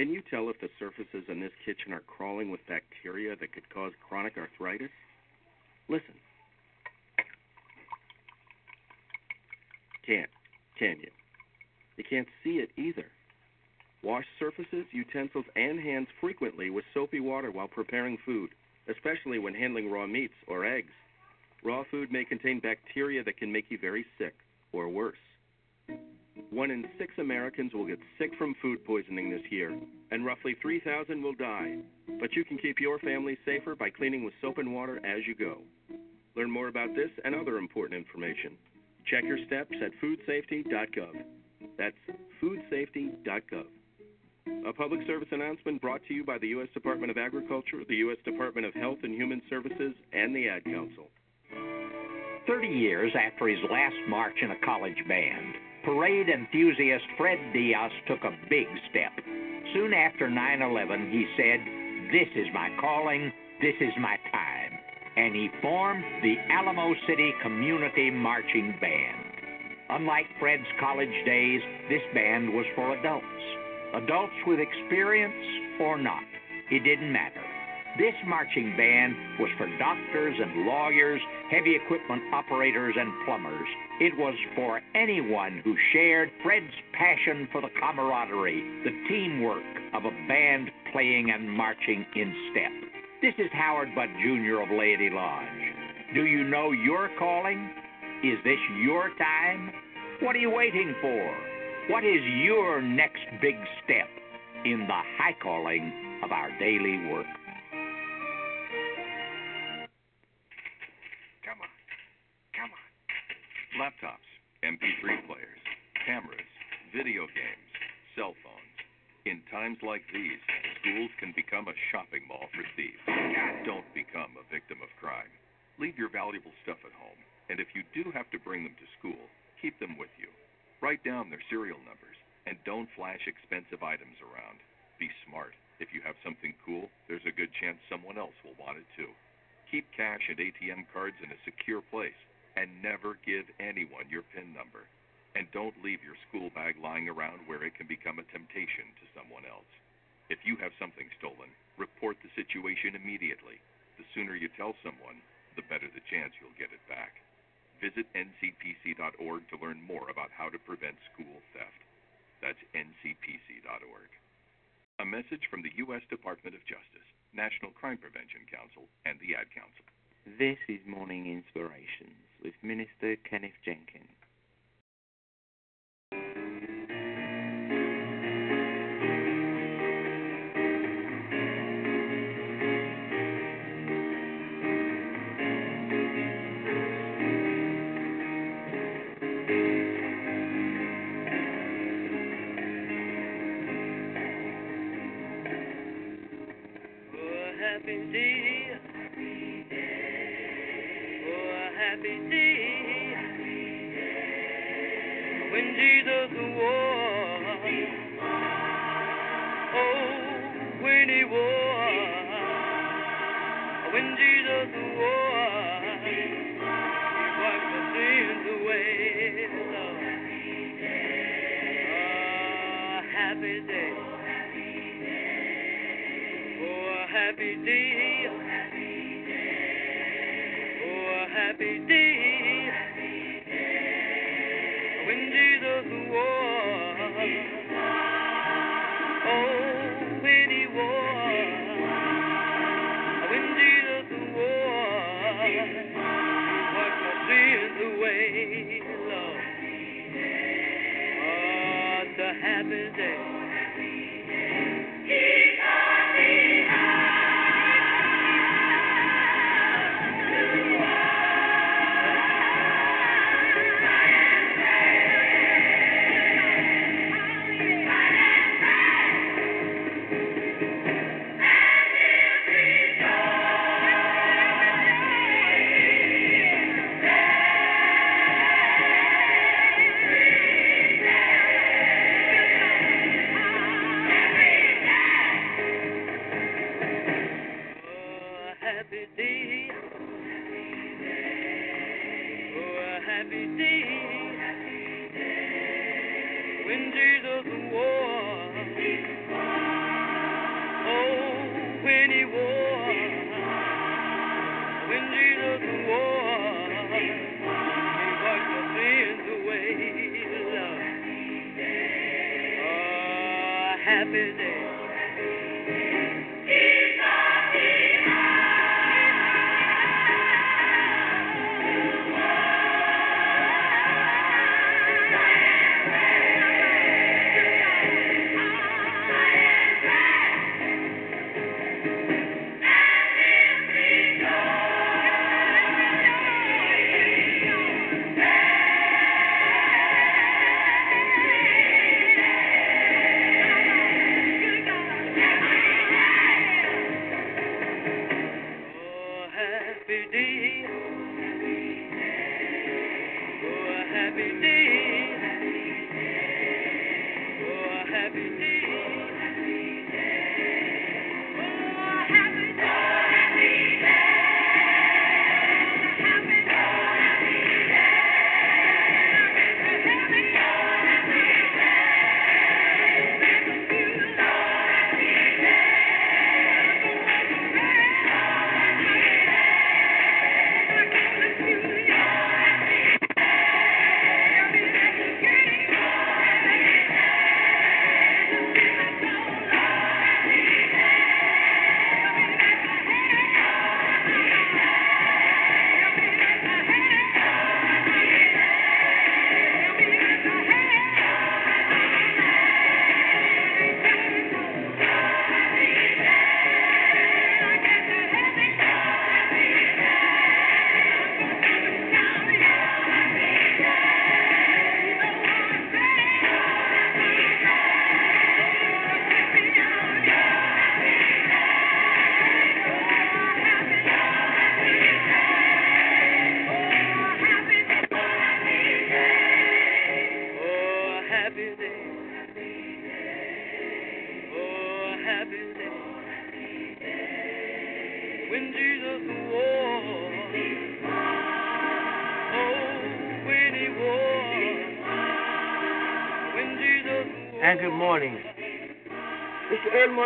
Can you tell if the surfaces in this kitchen are crawling with bacteria that could cause chronic arthritis? Listen. Can't, can you? You can't see it either. Wash surfaces, utensils, and hands frequently with soapy water while preparing food, especially when handling raw meats or eggs. Raw food may contain bacteria that can make you very sick, or worse. One in six Americans will get sick from food poisoning this year, and roughly 3,000 will die. But you can keep your family safer by cleaning with soap and water as you go. Learn more about this and other important information. Check your steps at foodsafety.gov. That's foodsafety.gov. A public service announcement brought to you by the U.S. Department of Agriculture, the U.S. Department of Health and Human Services, and the Ad Council. 30 years after his last march in a college band, parade enthusiast Fred Diaz took a big step. Soon after 9 11, he said, This is my calling, this is my time. And he formed the Alamo City Community Marching Band. Unlike Fred's college days, this band was for adults. Adults with experience or not, it didn't matter. This marching band was for doctors and lawyers, heavy equipment operators and plumbers. It was for anyone who shared Fred's passion for the camaraderie, the teamwork of a band playing and marching in step. This is Howard Butt Jr. of Laity Lodge. Do you know your calling? Is this your time? What are you waiting for? What is your next big step in the high calling of our daily work? Laptops, MP3 players, cameras, video games, cell phones. In times like these, schools can become a shopping mall for thieves. Don't become a victim of crime. Leave your valuable stuff at home, and if you do have to bring them to school, keep them with you. Write down their serial numbers, and don't flash expensive items around. Be smart. If you have something cool, there's a good chance someone else will want it too. Keep cash and ATM cards in a secure place, and never give anyone your PIN number. And don't leave your school bag lying around where it can become a temptation to someone else. If you have something stolen, report the situation immediately. The sooner you tell someone, the better the chance you'll get it back. Visit ncpc.org to learn more about how to prevent school theft. That's ncpc.org. A message from the U.S. Department of Justice, National Crime Prevention Council, and the Ad Council. This is Morning Inspirations with Minister Kenneth Jenkins. Happy day.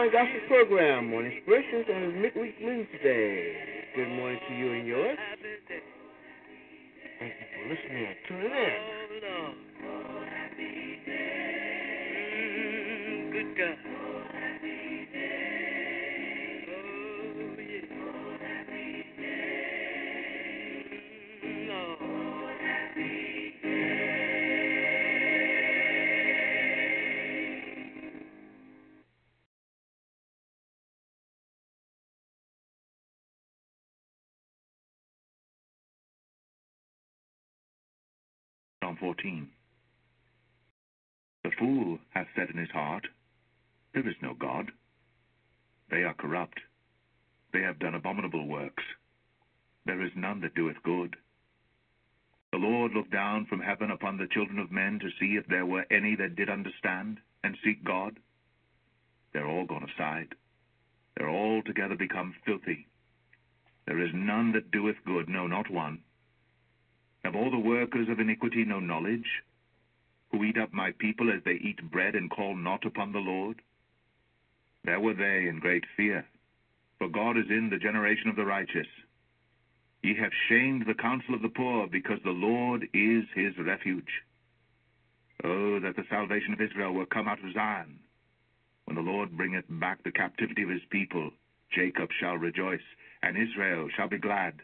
Underground Gospel Program on Inspirations on Midweek Wednesday. Good morning to you and yours. they in great fear. For God is in the generation of the righteous. Ye have shamed the counsel of the poor, because the Lord is his refuge. Oh, that the salvation of Israel were come out of Zion. When the Lord bringeth back the captivity of his people, Jacob shall rejoice, and Israel shall be glad.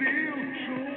Deus,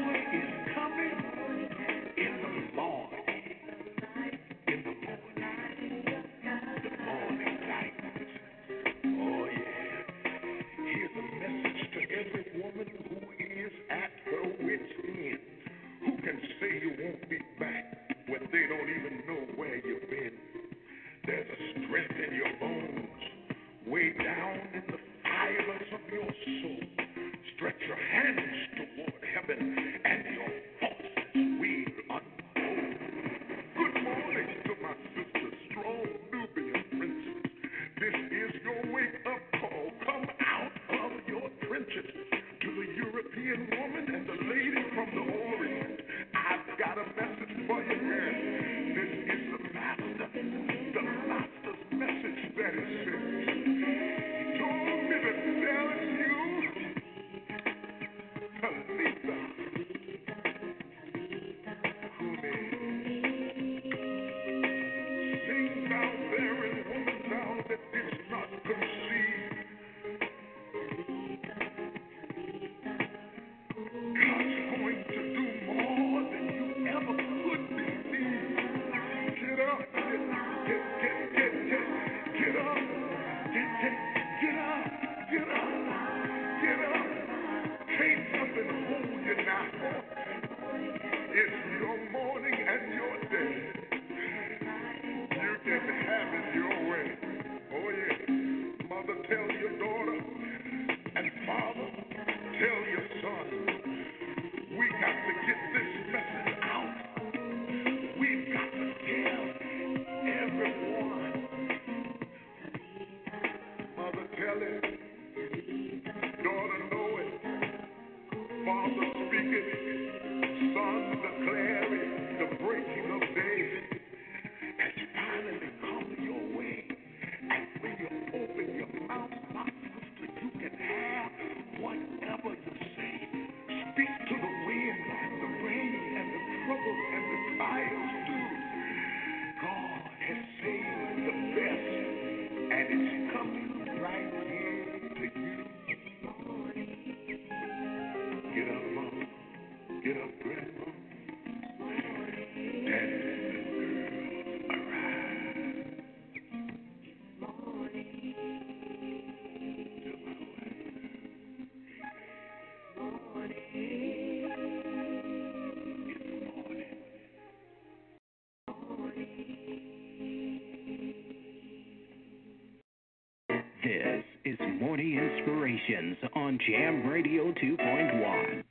Morning Inspirations on Jam Radio 2.1.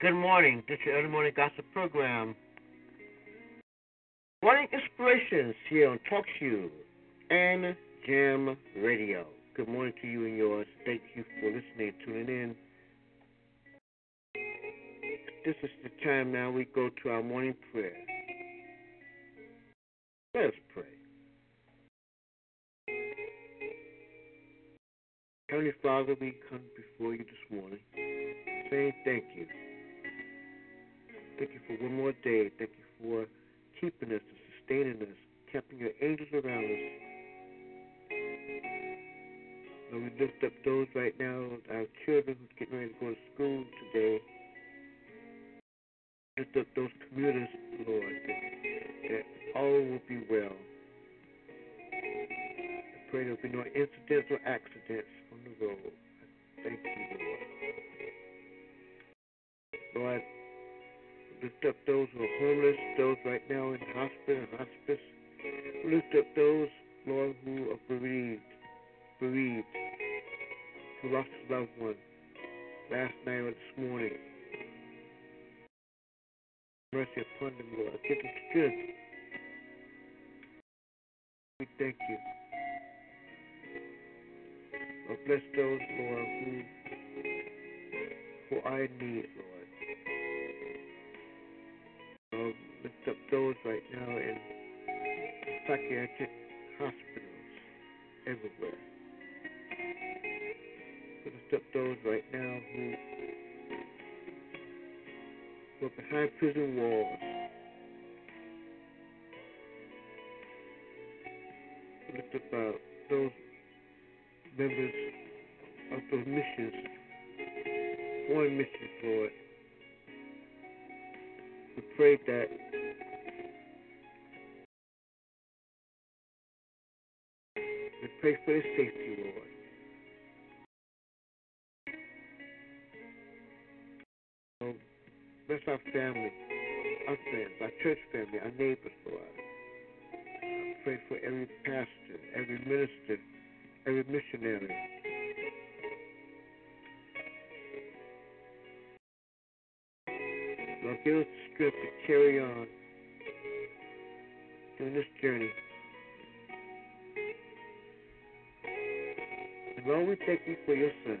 Good morning. This is the Early Morning Gospel Program. Morning Inspirations here on Talk Show and Jam Radio. Good morning to you and yours. Thank you for listening and tuning in. This is the time now we go to our morning prayer. Let us pray. Heavenly Father, we come before you this morning saying thank you. Thank you for one more day. Thank you for keeping us and sustaining us, keeping your angels around us. Lord, we lift up those right now, our children who's getting ready to go to school today. Lift up those commuters, Lord, that, that all will be well. I pray there'll be no incidents or accidents on the road. Thank you, Lord. Lord, lift up those who are homeless, those right now in hospital hospice. Lift up those, Lord, who are bereaved, bereaved, who lost a loved one last night or this morning. Mercy upon them, Lord. Give them strength. We thank you. Lord, bless those, Lord, who, who in need, Lord. Lord, lift up those right now in psychiatric hospitals everywhere. Lift up those right now who who are behind prison walls. Lift up uh, those members of those missions, one mission, Lord. We pray that we pray for their safety. Our family, our friends, our church family, our neighbors, Lord. I pray for every pastor, every minister, every missionary. Lord, give us the strength to carry on during this journey. And Lord, we thank you for your son.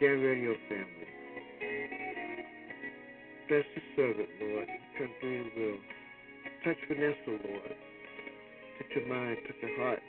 Jam Radio family. Bless the servant, Lord. Come through your will. Touch Vanessa, Lord. Touch your mind, touch your heart,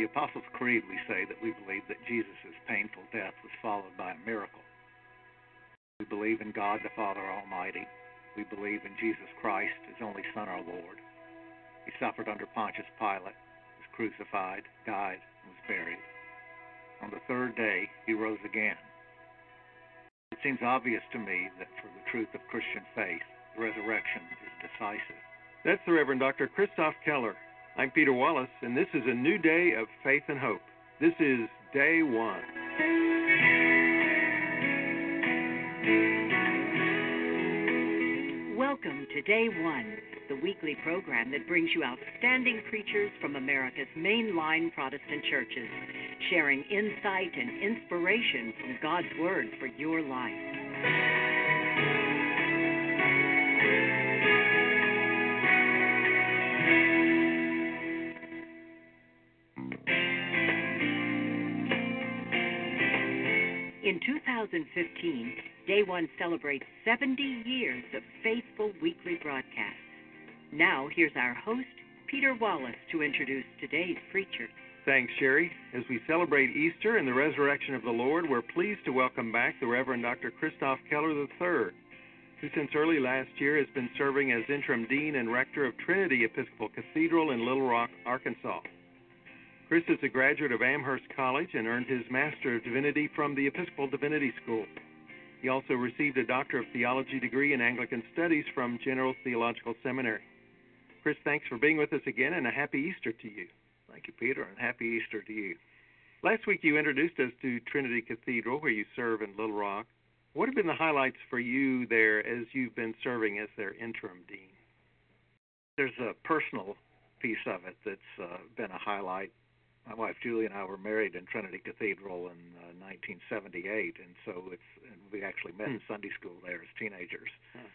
the Apostles' Creed, we say that we believe that Jesus' painful death was followed by a miracle. We believe in God the Father Almighty. We believe in Jesus Christ, his only Son, our Lord. He suffered under Pontius Pilate, was crucified, died, and was buried. On the third day, he rose again. It seems obvious to me that for the truth of Christian faith, the resurrection is decisive. That's the Reverend Dr. Christoph Keller. I'm Peter Wallace, and this is a new day of faith and hope. This is day one. Welcome to Day One, the weekly program that brings you outstanding preachers from America's mainline Protestant churches, sharing insight and inspiration from God's Word for your life. 2015, Day One celebrates 70 years of faithful weekly broadcasts. Now, here's our host, Peter Wallace, to introduce today's preacher. Thanks, Sherry. As we celebrate Easter and the resurrection of the Lord, we're pleased to welcome back the Reverend Dr. Christoph Keller III, who since early last year has been serving as interim dean and rector of Trinity Episcopal Cathedral in Little Rock, Arkansas. Chris is a graduate of Amherst College and earned his Master of Divinity from the Episcopal Divinity School. He also received a Doctor of Theology degree in Anglican Studies from General Theological Seminary. Chris, thanks for being with us again and a happy Easter to you. Thank you, Peter, and happy Easter to you. Last week you introduced us to Trinity Cathedral, where you serve in Little Rock. What have been the highlights for you there as you've been serving as their interim dean? There's a personal piece of it that's uh, been a highlight. My wife Julie and I were married in Trinity Cathedral in uh, 1978, and so it's and we actually met in Hmm. Sunday school there as teenagers. Huh.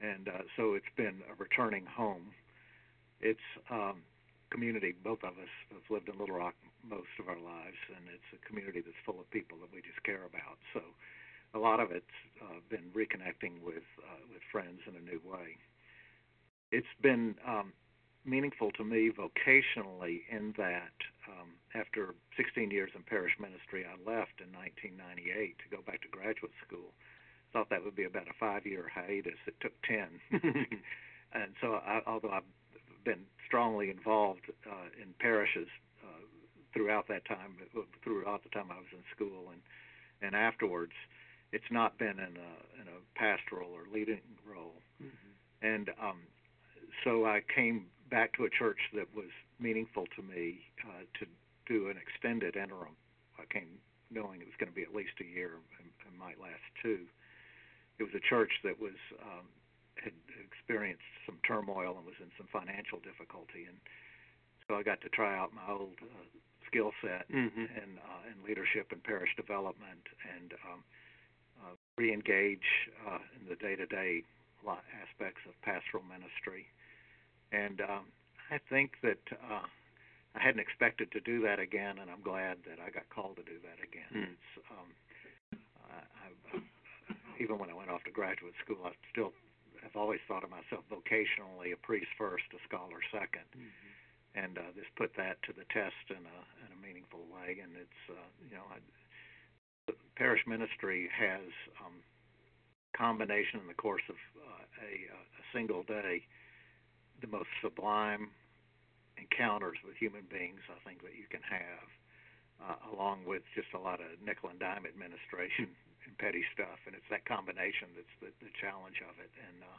and uh, so it's been a returning home. It's um, community. Both of us have lived in Little Rock most of our lives, and it's a community that's full of people that we just care about. So a lot of it's uh, been reconnecting with uh, with friends in a new way. it's been um, meaningful to me vocationally in that um, after 16 years in parish ministry, I left in 1998 to go back to graduate school. Thought that would be about a five-year hiatus. It took 10, and so I, although I've been strongly involved uh, in parishes uh, throughout that time, throughout the time I was in school and and afterwards, it's not been in a in a pastoral or leading role. Mm-hmm. And um, so I came back to a church that was meaningful to me uh, to do an extended interim. I came knowing it was going to be at least a year and, and might last two. It was a church that was um, had experienced some turmoil and was in some financial difficulty, and so I got to try out my old uh, skill set mm-hmm. in uh, in leadership and parish development and um, uh, re-engage uh, in the day-to-day aspects of pastoral ministry and um, I think that uh, I hadn't expected to do that again, and I'm glad that I got called to do that again. Mm. It's, um, I, I, even when I went off to graduate school, I still have always thought of myself vocationally a priest first, a scholar 2nd mm-hmm. and uh, this put that to the test in a in a meaningful way. And it's uh, you know, I, the parish ministry has um, combination in the course of uh, a, a single day the most sublime encounters with human beings I think that you can have, uh, along with just a lot of nickel and dime administration and petty stuff. And it's that combination that's the, the challenge of it. And uh,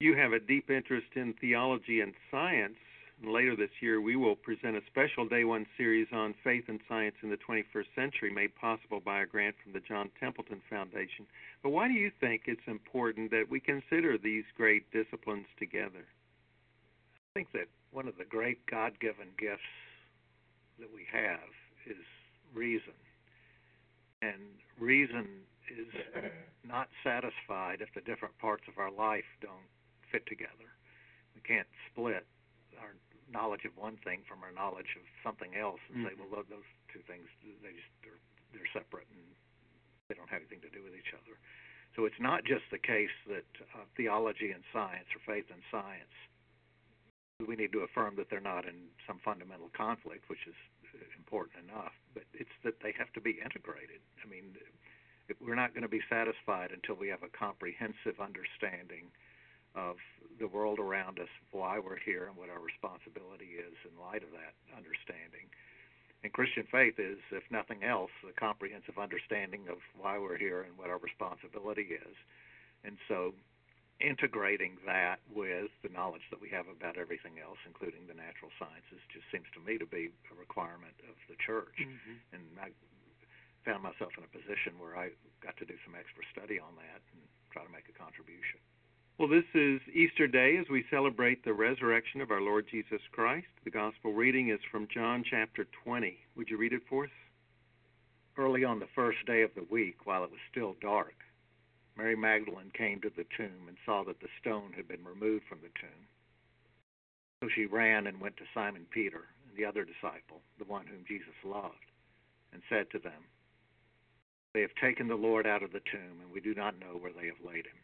you have a deep interest in theology and science. Later this year, we will present a special Day One series on faith and science in the 21st century, made possible by a grant from the John Templeton Foundation. But why do you think it's important that we consider these great disciplines together? I think that one of the great God given gifts that we have is reason. And reason is not satisfied if the different parts of our life don't fit together. We can't split our knowledge of one thing from our knowledge of something else and mm-hmm. say, well, those two things they just they're they're separate and they don't have anything to do with each other. So it's not just the case that uh, theology and science or faith and science we need to affirm that they're not in some fundamental conflict, which is important enough, but it's that they have to be integrated. I mean, we're not going to be satisfied until we have a comprehensive understanding of the world around us, why we're here, and what our responsibility is in light of that understanding. And Christian faith is, if nothing else, a comprehensive understanding of why we're here and what our responsibility is. And so, integrating that with the knowledge that we have about everything else, including the natural sciences, just seems to me to be a requirement of the church. Mm-hmm. And I found myself in a position where I got to do some extra study on that and try to make a contribution. Well, this is Easter Day as we celebrate the resurrection of our Lord Jesus Christ. The gospel reading is from John chapter 20. Would you read it for us? Early on the first day of the week, while it was still dark, Mary Magdalene came to the tomb and saw that the stone had been removed from the tomb. So she ran and went to Simon Peter and the other disciple, the one whom Jesus loved, and said to them, They have taken the Lord out of the tomb, and we do not know where they have laid him.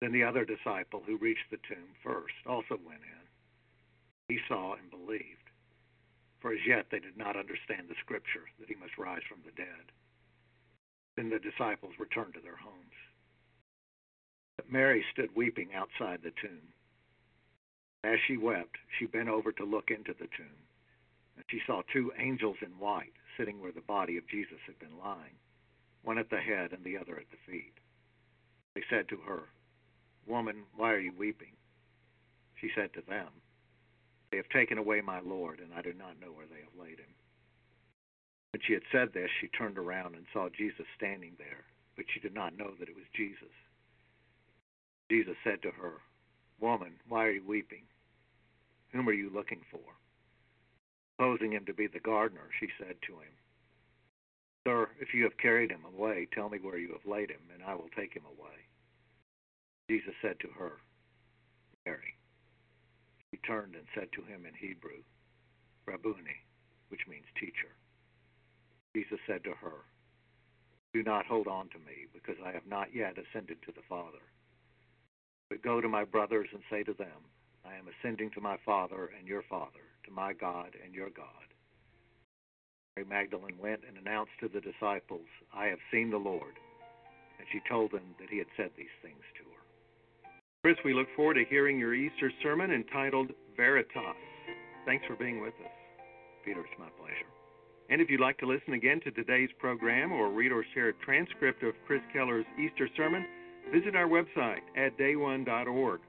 Then the other disciple who reached the tomb first also went in. He saw and believed, for as yet they did not understand the scripture that he must rise from the dead. Then the disciples returned to their homes. But Mary stood weeping outside the tomb. As she wept, she bent over to look into the tomb, and she saw two angels in white sitting where the body of Jesus had been lying, one at the head and the other at the feet. They said to her, Woman, why are you weeping? She said to them, They have taken away my Lord, and I do not know where they have laid him. When she had said this, she turned around and saw Jesus standing there, but she did not know that it was Jesus. Jesus said to her, Woman, why are you weeping? Whom are you looking for? Supposing him to be the gardener, she said to him, Sir, if you have carried him away, tell me where you have laid him, and I will take him away. Jesus said to her, Mary. She turned and said to him in Hebrew, Rabboni, which means teacher. Jesus said to her, Do not hold on to me, because I have not yet ascended to the Father. But go to my brothers and say to them, I am ascending to my Father and your Father, to my God and your God. Mary Magdalene went and announced to the disciples, I have seen the Lord. And she told them that he had said these things to her. Chris, we look forward to hearing your Easter sermon entitled Veritas. Thanks for being with us. Peter, it's my pleasure. And if you'd like to listen again to today's program or read or share a transcript of Chris Keller's Easter sermon, visit our website at dayone.org.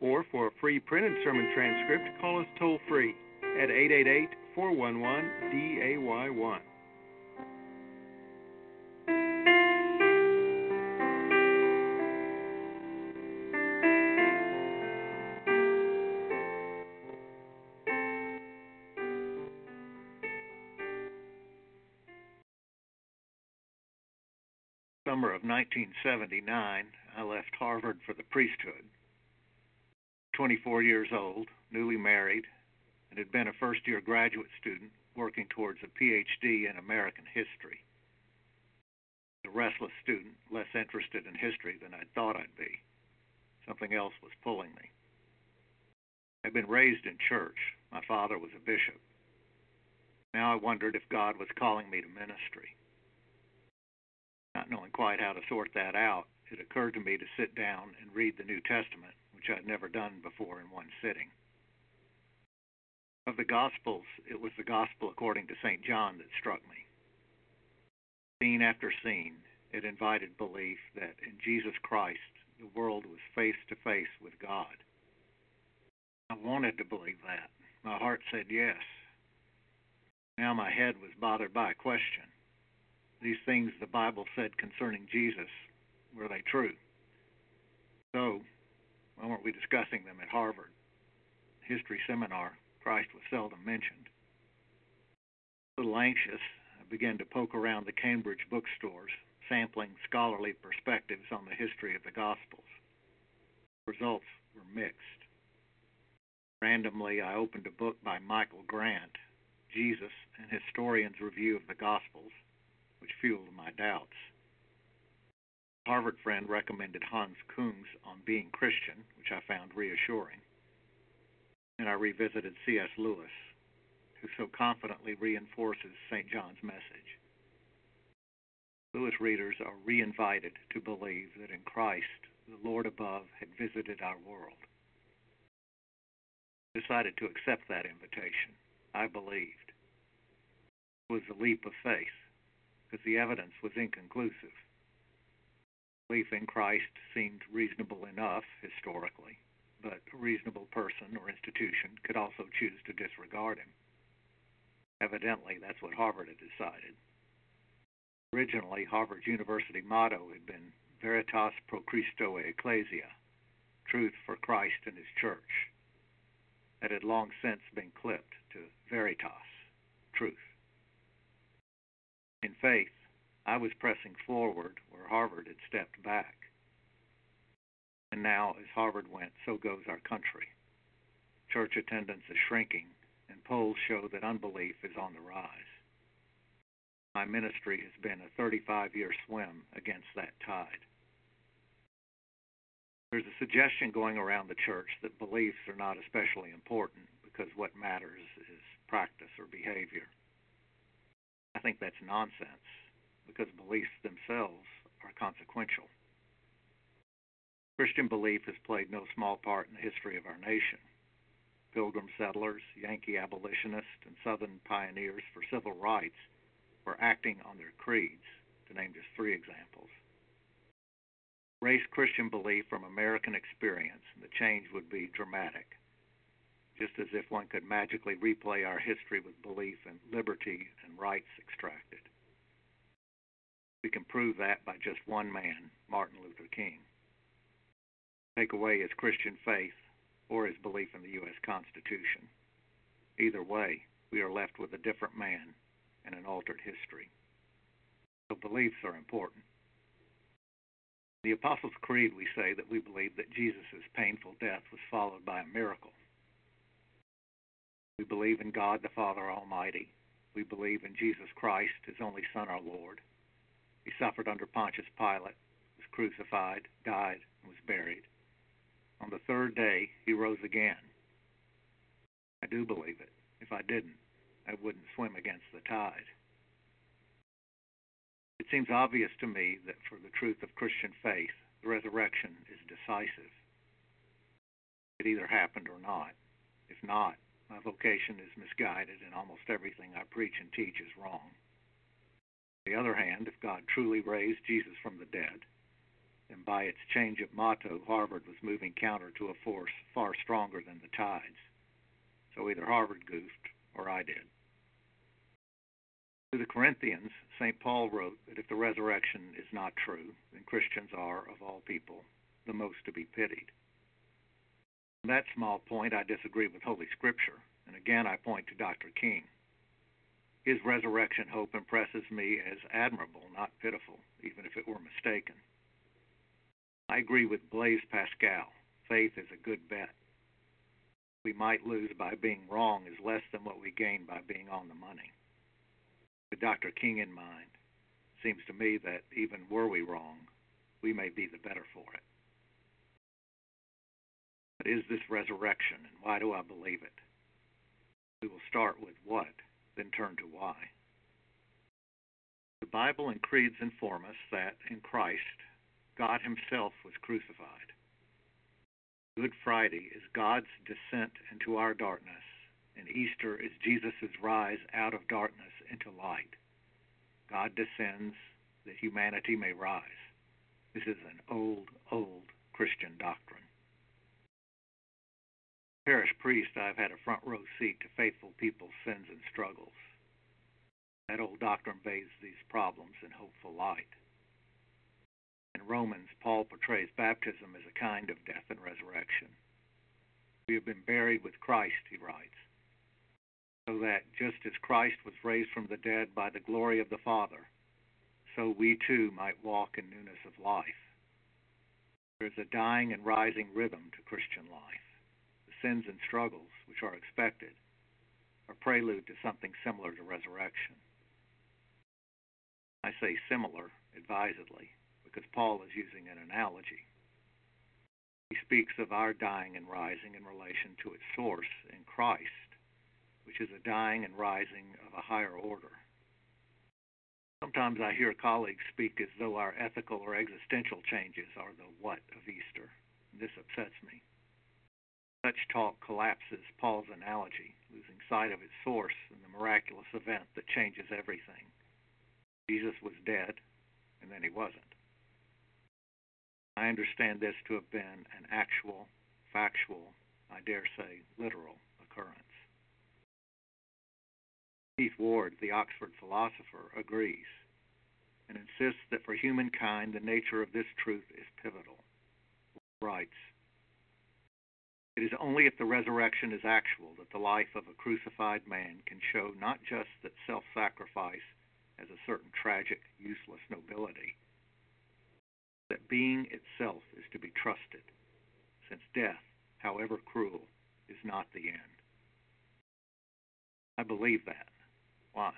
Or for a free printed sermon transcript, call us toll free at 888 411 DAY1. Summer of 1979, I left Harvard for the priesthood. 24 years old, newly married, and had been a first year graduate student working towards a PhD in American history. A restless student, less interested in history than I'd thought I'd be. Something else was pulling me. I'd been raised in church. My father was a bishop. Now I wondered if God was calling me to ministry. Not knowing quite how to sort that out, it occurred to me to sit down and read the New Testament, which I'd never done before in one sitting. Of the Gospels, it was the Gospel according to St. John that struck me. Scene after scene, it invited belief that in Jesus Christ, the world was face to face with God. I wanted to believe that. My heart said yes. Now my head was bothered by a question. These things the Bible said concerning Jesus, were they true? So, why weren't we discussing them at Harvard? History seminar, Christ was seldom mentioned. A little anxious, I began to poke around the Cambridge bookstores, sampling scholarly perspectives on the history of the Gospels. Results were mixed. Randomly, I opened a book by Michael Grant, Jesus, an historian's review of the Gospels, which fueled my doubts. A Harvard friend recommended Hans Kung's On Being Christian, which I found reassuring. And I revisited C.S. Lewis, who so confidently reinforces St. John's message. Lewis readers are reinvited to believe that in Christ, the Lord above had visited our world. I decided to accept that invitation. I believed. It was a leap of faith because the evidence was inconclusive. Belief in Christ seemed reasonable enough historically, but a reasonable person or institution could also choose to disregard him. Evidently, that's what Harvard had decided. Originally, Harvard's university motto had been Veritas pro Christo e Ecclesia, truth for Christ and his church. That had long since been clipped to Veritas, truth. In faith, I was pressing forward where Harvard had stepped back. And now, as Harvard went, so goes our country. Church attendance is shrinking, and polls show that unbelief is on the rise. My ministry has been a 35 year swim against that tide. There's a suggestion going around the church that beliefs are not especially important because what matters is practice or behavior. Think that's nonsense because beliefs themselves are consequential. Christian belief has played no small part in the history of our nation. Pilgrim settlers, Yankee abolitionists, and Southern pioneers for civil rights were acting on their creeds, to name just three examples. Race Christian belief from American experience, and the change would be dramatic just as if one could magically replay our history with belief in liberty and rights extracted. We can prove that by just one man, Martin Luther King. take away his Christian faith or his belief in the U.S. Constitution. Either way, we are left with a different man and an altered history. So beliefs are important. In the Apostles' Creed, we say that we believe that Jesus' painful death was followed by a miracle. We believe in God the Father Almighty. We believe in Jesus Christ, his only Son, our Lord. He suffered under Pontius Pilate, was crucified, died, and was buried. On the third day, he rose again. I do believe it. If I didn't, I wouldn't swim against the tide. It seems obvious to me that for the truth of Christian faith, the resurrection is decisive. It either happened or not. If not, my vocation is misguided and almost everything I preach and teach is wrong. On the other hand, if God truly raised Jesus from the dead, then by its change of motto, Harvard was moving counter to a force far stronger than the tides. So either Harvard goofed or I did. To the Corinthians, St. Paul wrote that if the resurrection is not true, then Christians are, of all people, the most to be pitied. On that small point, I disagree with Holy Scripture, and again I point to Dr. King. His resurrection hope impresses me as admirable, not pitiful, even if it were mistaken. I agree with Blaise Pascal. Faith is a good bet. We might lose by being wrong is less than what we gain by being on the money. With Dr. King in mind, it seems to me that even were we wrong, we may be the better for it. But is this resurrection, and why do I believe it? We will start with what, then turn to why. The Bible and creeds inform us that in Christ, God Himself was crucified. Good Friday is God's descent into our darkness, and Easter is Jesus' rise out of darkness into light. God descends that humanity may rise. This is an old, old Christian doctrine. Parish priest, I've had a front row seat to faithful people's sins and struggles. That old doctrine bathes these problems in hopeful light. In Romans, Paul portrays baptism as a kind of death and resurrection. We have been buried with Christ, he writes, so that just as Christ was raised from the dead by the glory of the Father, so we too might walk in newness of life. There is a dying and rising rhythm to Christian life. Sins and struggles, which are expected, are prelude to something similar to resurrection. I say similar advisedly because Paul is using an analogy. He speaks of our dying and rising in relation to its source in Christ, which is a dying and rising of a higher order. Sometimes I hear colleagues speak as though our ethical or existential changes are the what of Easter. This upsets me. Such talk collapses Paul's analogy, losing sight of its source and the miraculous event that changes everything. Jesus was dead, and then he wasn't. I understand this to have been an actual, factual, I dare say, literal occurrence. Keith Ward, the Oxford philosopher, agrees and insists that for humankind the nature of this truth is pivotal. Writes, It is only if the resurrection is actual that the life of a crucified man can show not just that self sacrifice has a certain tragic, useless nobility that being itself is to be trusted, since death, however cruel, is not the end. I believe that. Why?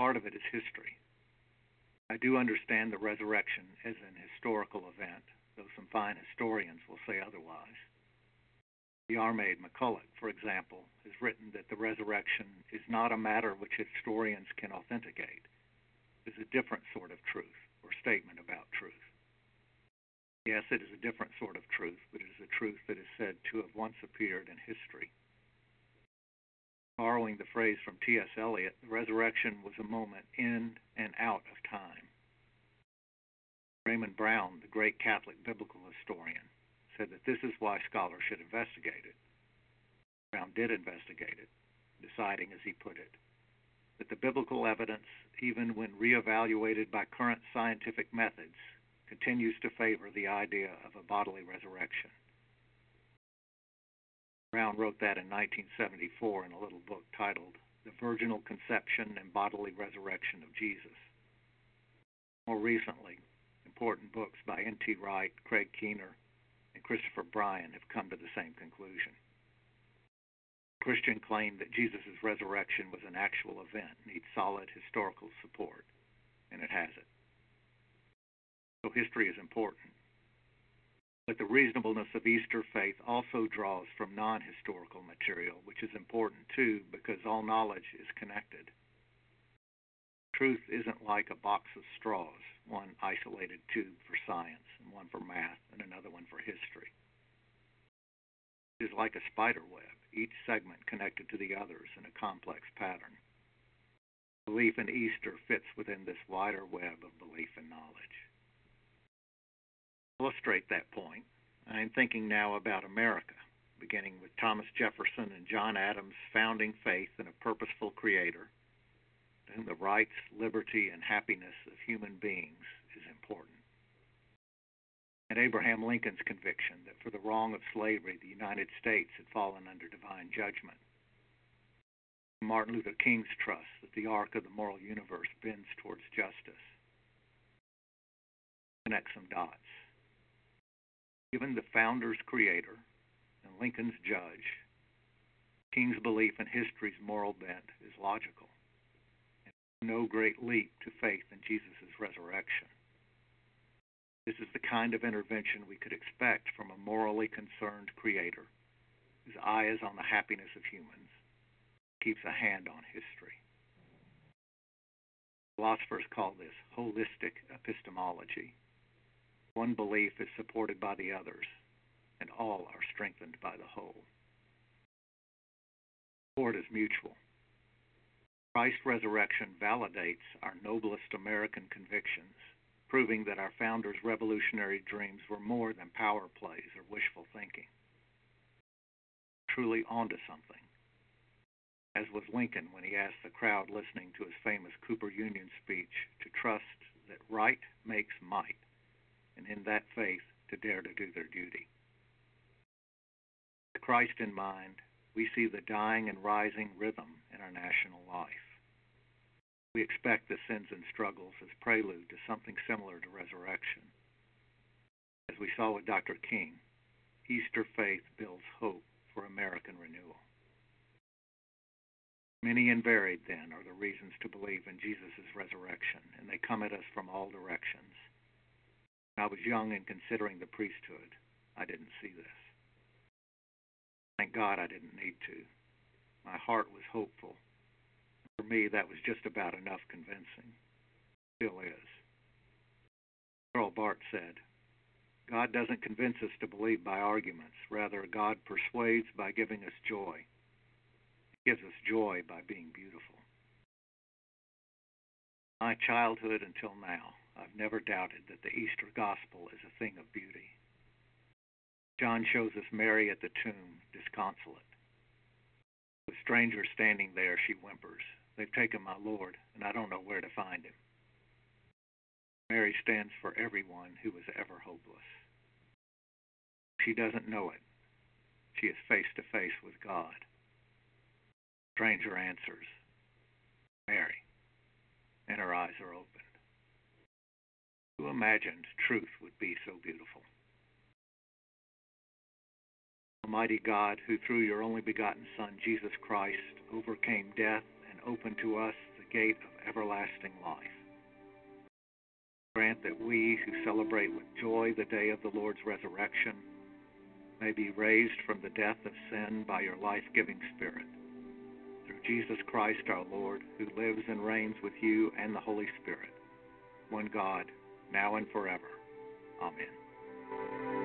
Part of it is history. I do understand the resurrection as an historical event, though some fine historians will say otherwise. Diarmaid MacCulloch, for example, has written that the resurrection is not a matter which historians can authenticate. It is a different sort of truth or statement about truth. Yes, it is a different sort of truth, but it is a truth that is said to have once appeared in history. Borrowing the phrase from T.S. Eliot, the resurrection was a moment in and out of time. Raymond Brown, the great Catholic biblical historian, said that this is why scholars should investigate it. Brown did investigate it, deciding, as he put it, that the biblical evidence, even when reevaluated by current scientific methods, continues to favor the idea of a bodily resurrection. Brown wrote that in 1974 in a little book titled The Virginal Conception and Bodily Resurrection of Jesus. More recently, important books by N.T. Wright, Craig Keener, and Christopher Bryan have come to the same conclusion. Christian claim that Jesus' resurrection was an actual event needs solid historical support, and it has it. So history is important. But the reasonableness of Easter faith also draws from non historical material, which is important too because all knowledge is connected. Truth isn't like a box of straws, one isolated tube for science, and one for math, and another one for history. It is like a spider web, each segment connected to the others in a complex pattern. Belief in Easter fits within this wider web of belief and knowledge To illustrate that point, I am thinking now about America, beginning with Thomas Jefferson and John Adams' founding faith in a purposeful creator, the rights, liberty, and happiness of human beings is important. And Abraham Lincoln's conviction that for the wrong of slavery, the United States had fallen under divine judgment. Martin Luther King's trust that the arc of the moral universe bends towards justice. Connect some dots given the founder's creator and Lincoln's judge, King's belief in history's moral bent is logical. No great leap to faith in Jesus' resurrection. This is the kind of intervention we could expect from a morally concerned creator whose eye is on the happiness of humans, keeps a hand on history. Philosophers call this holistic epistemology one belief is supported by the others, and all are strengthened by the whole. Support is mutual. Christ's resurrection validates our noblest American convictions, proving that our founders' revolutionary dreams were more than power plays or wishful thinking. Truly onto something, as was Lincoln when he asked the crowd listening to his famous Cooper Union speech to trust that right makes might and in that faith to dare to do their duty. With Christ in mind, we see the dying and rising rhythm in our national life. We expect the sins and struggles as prelude to something similar to resurrection. As we saw with Dr. King, Easter faith builds hope for American renewal. Many and varied, then, are the reasons to believe in Jesus' resurrection, and they come at us from all directions. When I was young and considering the priesthood. I didn't see this. Thank God I didn't need to. My heart was hopeful. For me, that was just about enough convincing. Still is. Karl Barth said, God doesn't convince us to believe by arguments. Rather, God persuades by giving us joy. He gives us joy by being beautiful. My childhood until now, I've never doubted that the Easter gospel is a thing of beauty. John shows us Mary at the tomb, disconsolate. With strangers standing there, she whimpers, They've taken my Lord, and I don't know where to find him. Mary stands for everyone who was ever hopeless. She doesn't know it. She is face to face with God. Stranger answers, Mary, and her eyes are open. Who imagined truth would be so beautiful? Almighty God, who through your only begotten Son, Jesus Christ, overcame death opened to us the gate of everlasting life. Grant that we who celebrate with joy the day of the Lord's resurrection may be raised from the death of sin by your life giving Spirit. Through Jesus Christ our Lord, who lives and reigns with you and the Holy Spirit, one God, now and forever. Amen.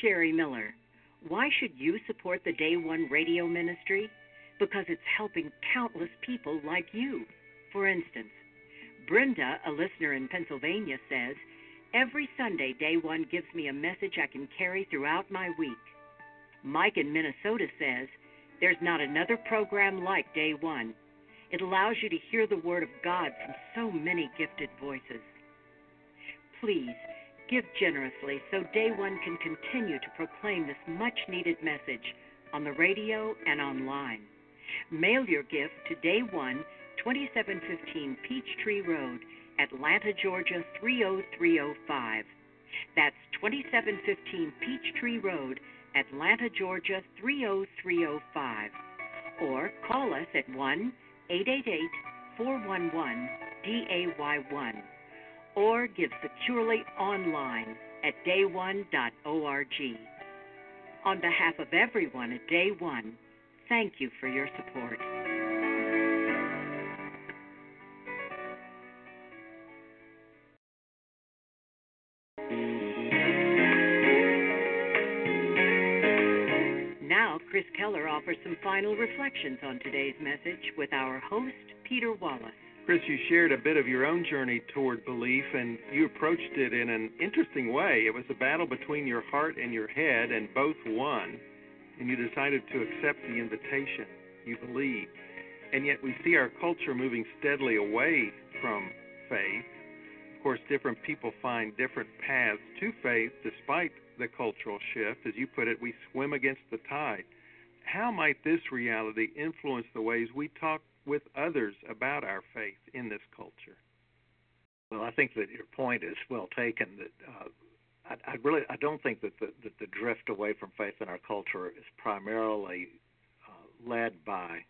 Sherry Miller. Why should you support the Day One radio ministry? Because it's helping countless people like you. For instance, Brenda, a listener in Pennsylvania, says, Every Sunday, Day One gives me a message I can carry throughout my week. Mike in Minnesota says, There's not another program like Day One. It allows you to hear the Word of God from so many gifted voices. Please give generously so Day One can continue to proclaim this much needed message on the radio and online. Mail your gift to Day One, 2715 Peachtree Road, Atlanta, Georgia 30305. That's 2715 Peachtree Road, Atlanta, Georgia 30305. Or call us at 1 888 411 DAY1 or give securely online at day1.org. On behalf of everyone at Day One, thank you for your support. Now, Chris Keller offers some final reflections on today's message with our host, Peter Wallace. Chris, you shared a bit of your own journey toward belief, and you approached it in an interesting way. It was a battle between your heart and your head, and both won, and you decided to accept the invitation. You believed. And yet, we see our culture moving steadily away from faith. Of course, different people find different paths to faith despite the cultural shift. As you put it, we swim against the tide. How might this reality influence the ways we talk with others about our faith in this culture? Well, I think that your point is well taken. That uh, I, I really I don't think that the that the drift away from faith in our culture is primarily uh, led by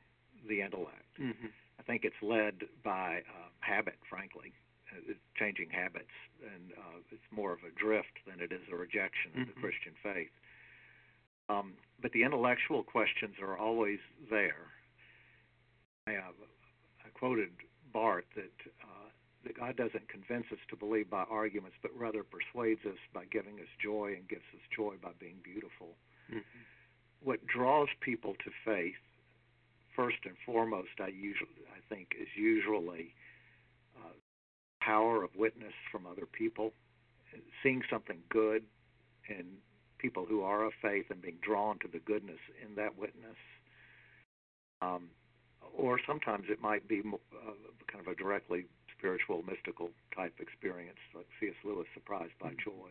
the intellect. Mm-hmm. I think it's led by uh, habit, frankly, uh, changing habits, and uh, it's more of a drift than it is a rejection of mm-hmm. the Christian faith. Um, but the intellectual questions are always there. I, uh, I quoted Barth that uh, that God doesn't convince us to believe by arguments, but rather persuades us by giving us joy and gives us joy by being beautiful. Mm-hmm. What draws people to faith, first and foremost, I usually I think is usually uh, power of witness from other people, seeing something good in people who are of faith and being drawn to the goodness in that witness. Um, or sometimes it might be uh, kind of a directly spiritual, mystical type experience, like C.S. Lewis, surprised by joy.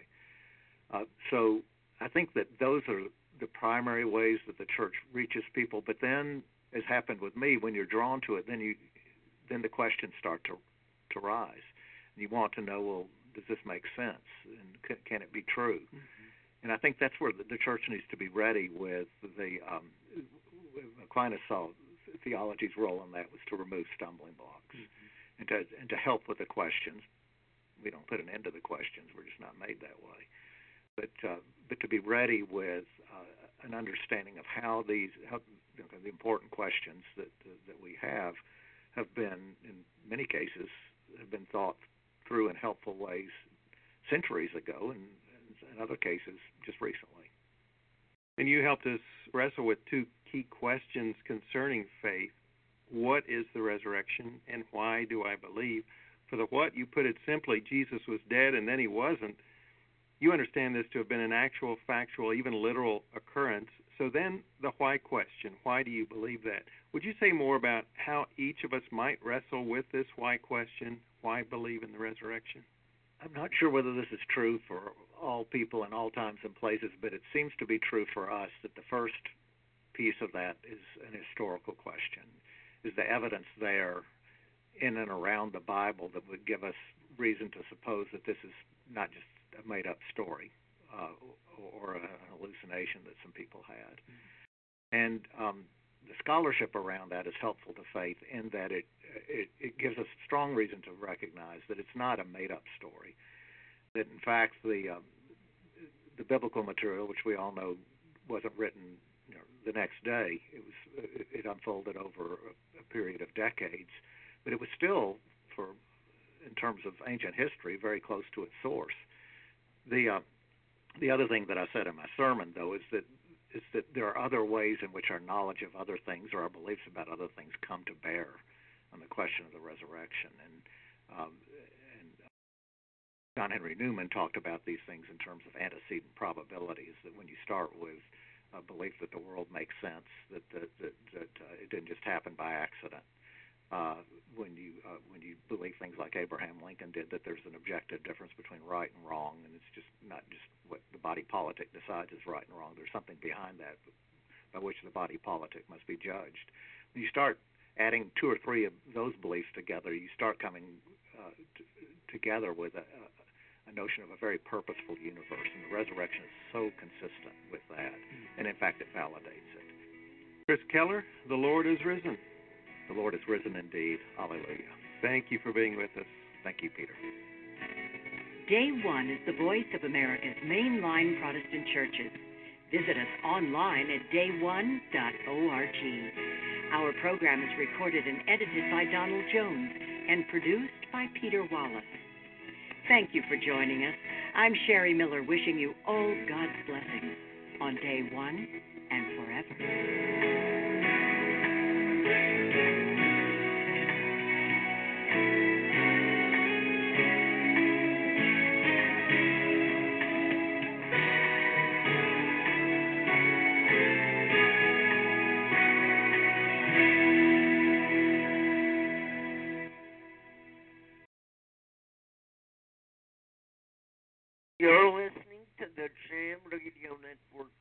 Uh, so I think that those are the primary ways that the church reaches people. But then, as happened with me, when you're drawn to it, then you then the questions start to to rise, and you want to know, well, does this make sense, and can, can it be true? Mm-hmm. And I think that's where the, the church needs to be ready with the um, Aquinas saw theology's role in that was to remove stumbling blocks mm-hmm. and to and to help with the questions. We don't put an end to the questions; we're just not made that way. But uh, but to be ready with uh, an understanding of how these how, you know, the important questions that that we have have been in many cases have been thought through in helpful ways centuries ago, and in other cases just recently. And you helped us wrestle with two key questions concerning faith. What is the resurrection, and why do I believe? For the what, you put it simply Jesus was dead and then he wasn't. You understand this to have been an actual, factual, even literal occurrence. So then the why question why do you believe that? Would you say more about how each of us might wrestle with this why question? Why believe in the resurrection? I'm not sure whether this is true for all people in all times and places, but it seems to be true for us that the first piece of that is an historical question. Is the evidence there in and around the Bible that would give us reason to suppose that this is not just a made up story uh, or an hallucination that some people had? And um, the scholarship around that is helpful to faith in that it, it it gives us strong reason to recognize that it's not a made up story. That in fact the um, the biblical material, which we all know wasn't written you know, the next day, it was it unfolded over a, period of decades, but it was still for in terms of ancient history very close to its source. The uh, the other thing that I said in my sermon, though, is that is that there are other ways in which our knowledge of other things or our beliefs about other things come to bear on the question of the resurrection. And, um, and John Henry Newman talked about these things in terms of antecedent probabilities. That when you start with a belief that the world makes sense, that that that, that uh, it didn't just happen by accident. Uh, when you uh, when you believe things like Abraham Lincoln did, that there's an objective difference between right and wrong, and it's just not just what the body politic decides is right and wrong. There's something behind that by which the body politic must be judged. When you start adding two or three of those beliefs together, you start coming uh, t- together with a, a notion of a very purposeful universe, and the resurrection is so consistent with that, and in fact, it validates it. Chris Keller, the Lord is risen. The Lord is risen indeed. Hallelujah. Thank you for being with us. Thank you, Peter. Day One is the voice of America's mainline Protestant churches. Visit us online at dayone.org. Our program is recorded and edited by Donald Jones and produced by Peter Wallace. Thank you for joining us. I'm Sherry Miller wishing you all God's blessings on day one and forever. Radio Network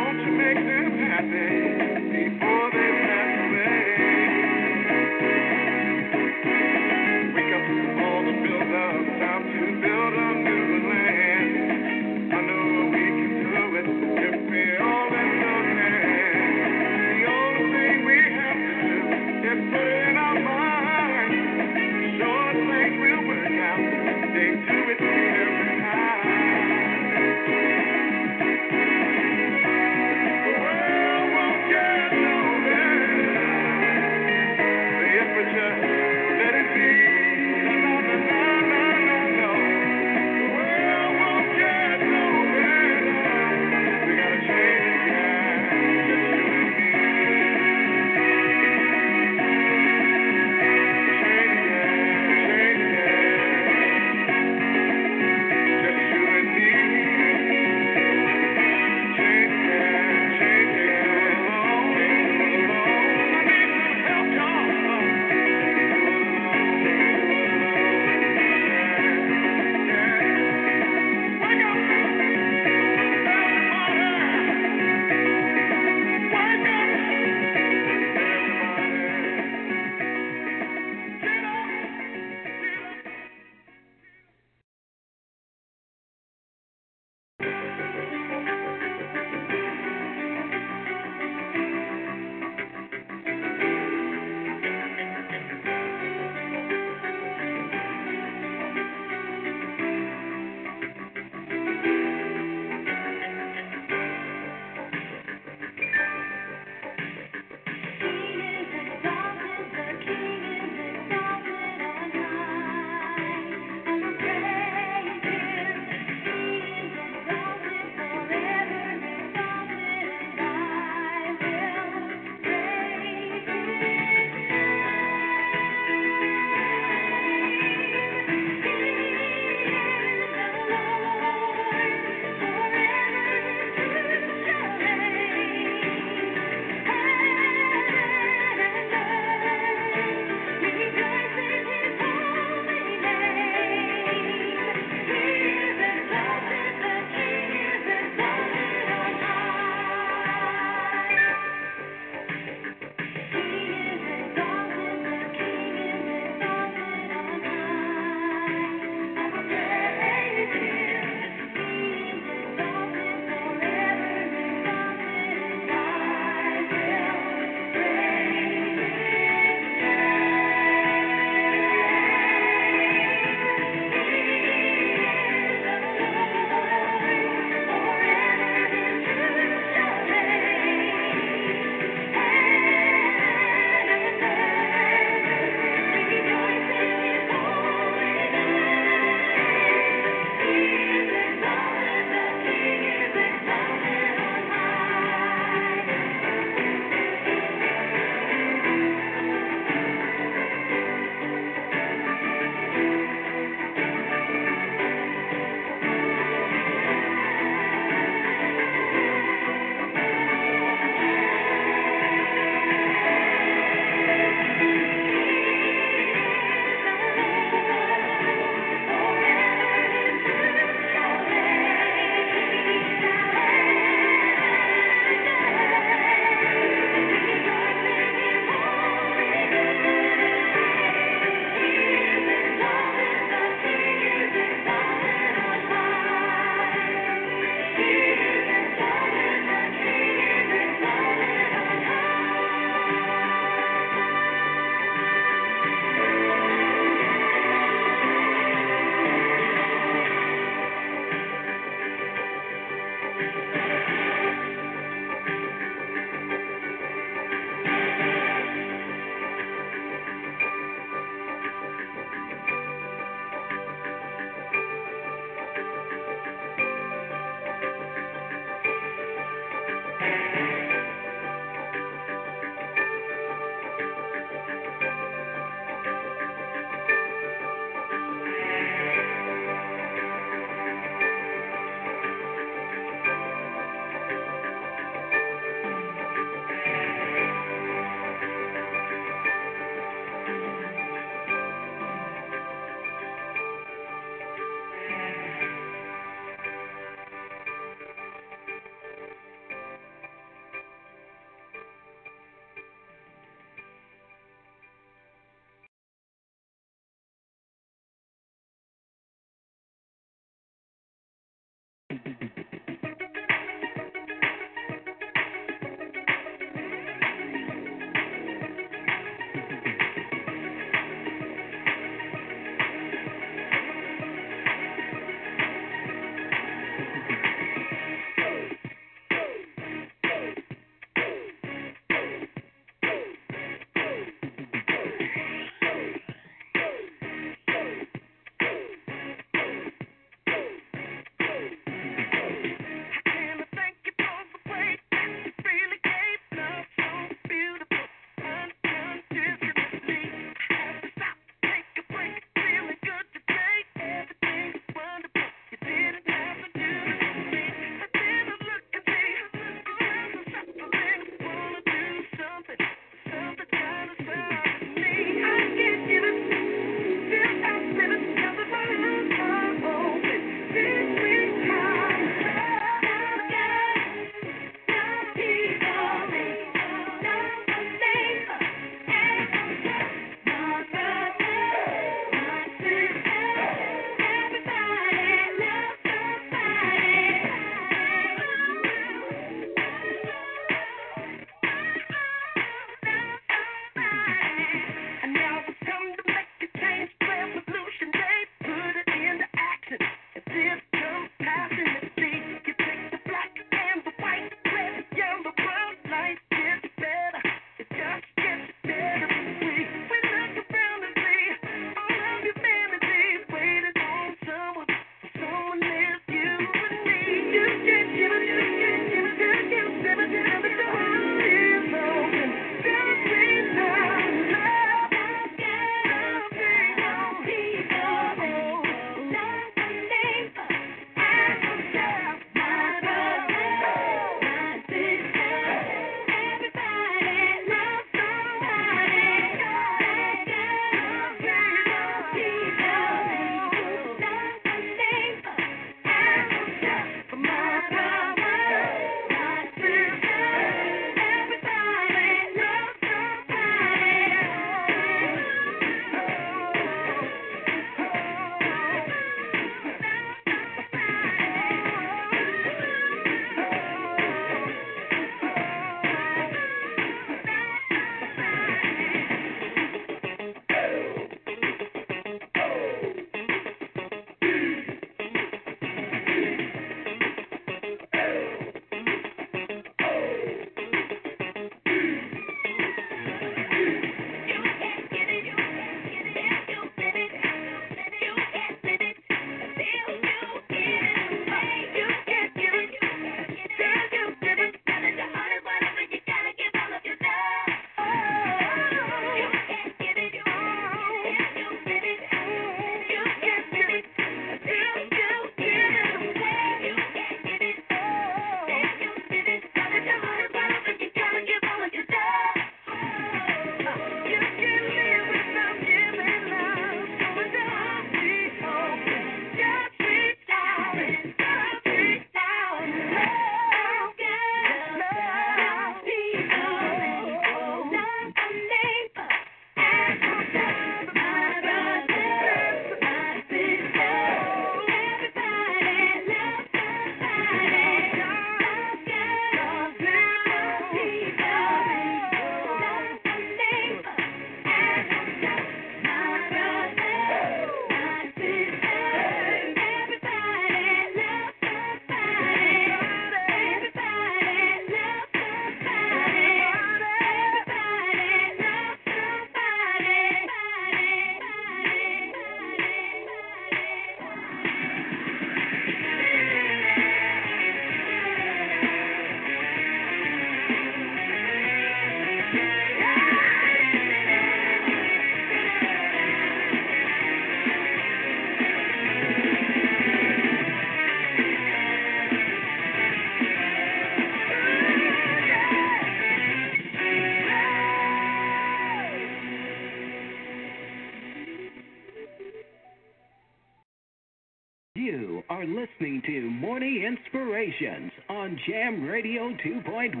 Jam Radio 2.1.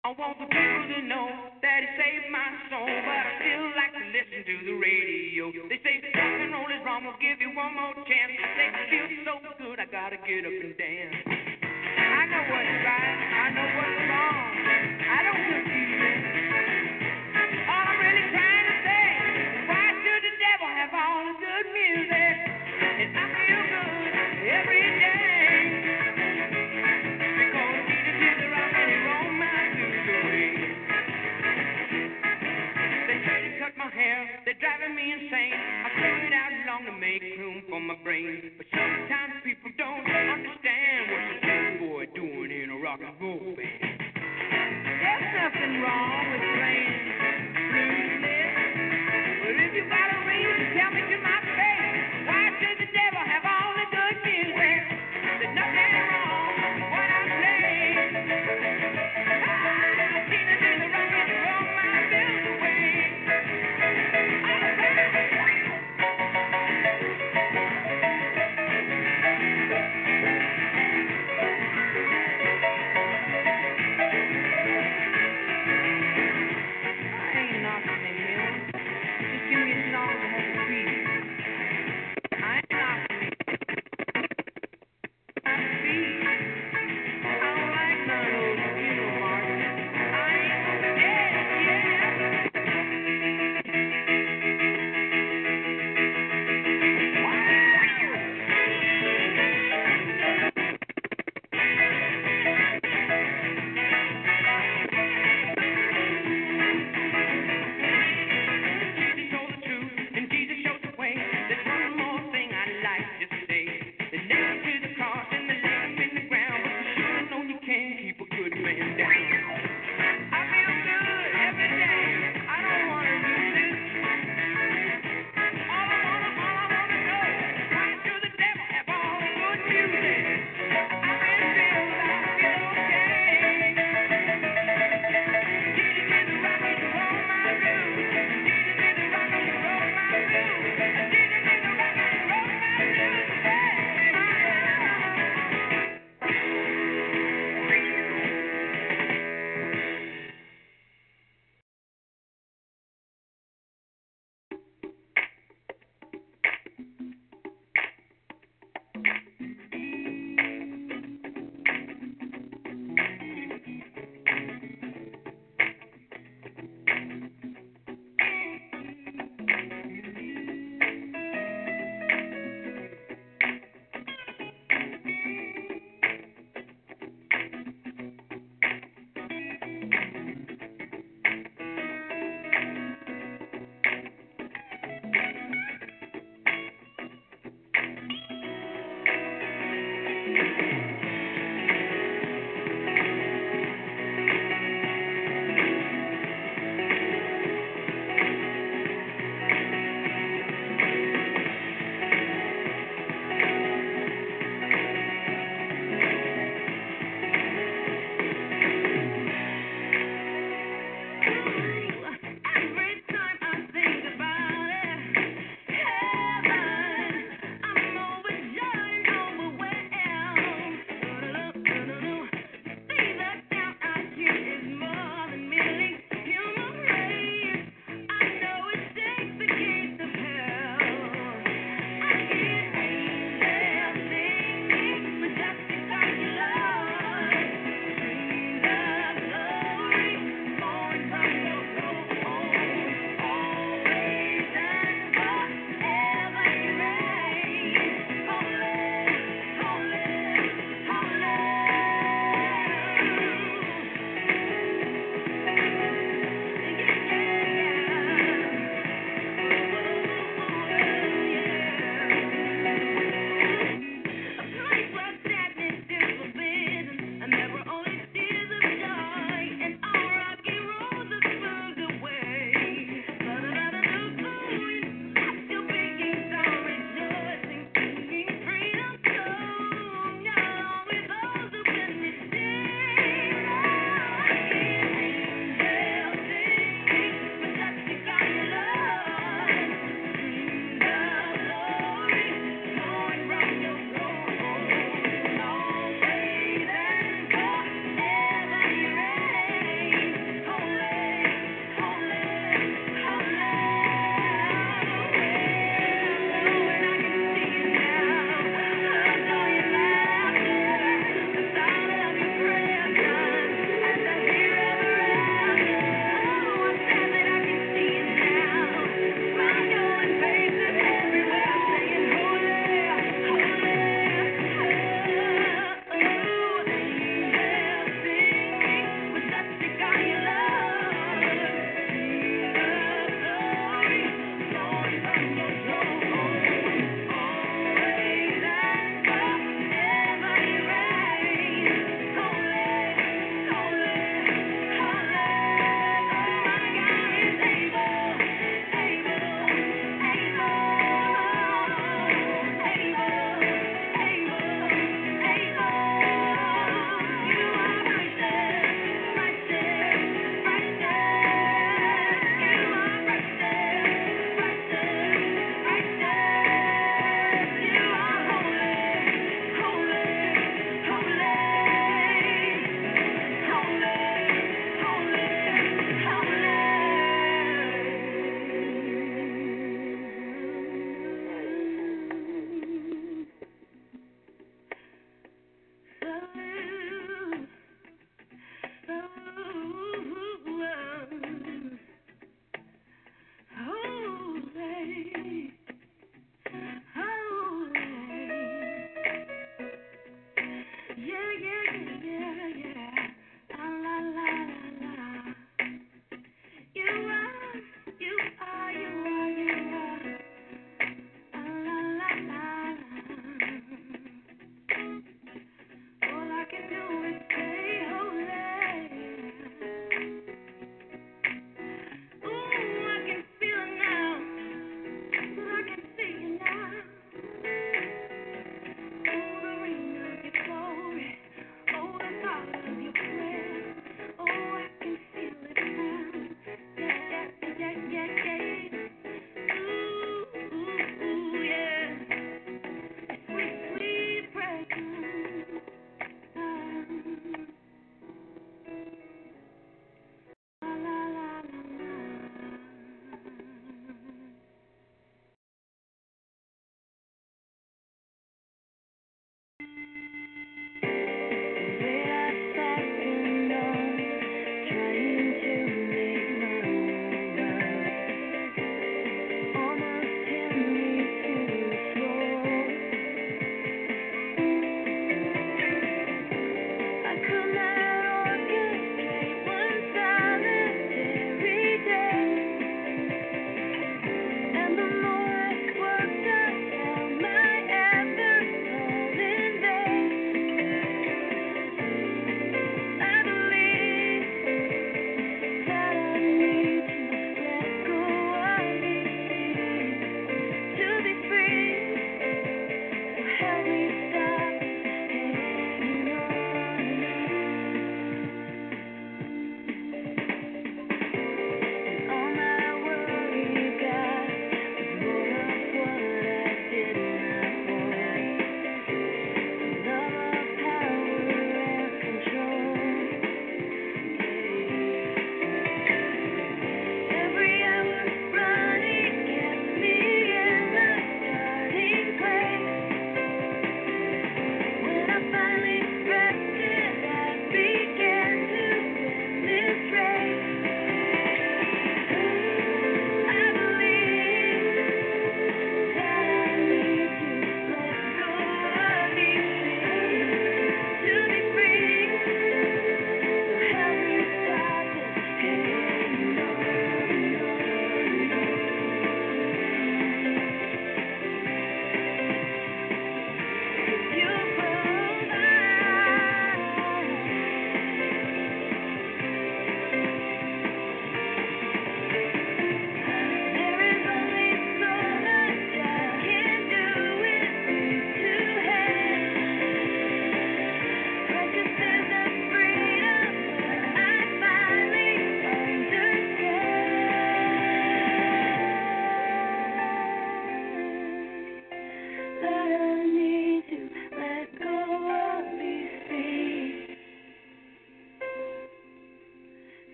I want the people to know that it saved my soul, but I still like to listen to the radio. They say rock and roll is wrong, we'll give you one more chance. They feel so good, I gotta get up and dance. I know what's right, I know what's wrong. I don't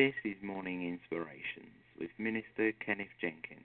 This is Morning Inspirations with Minister Kenneth Jenkins.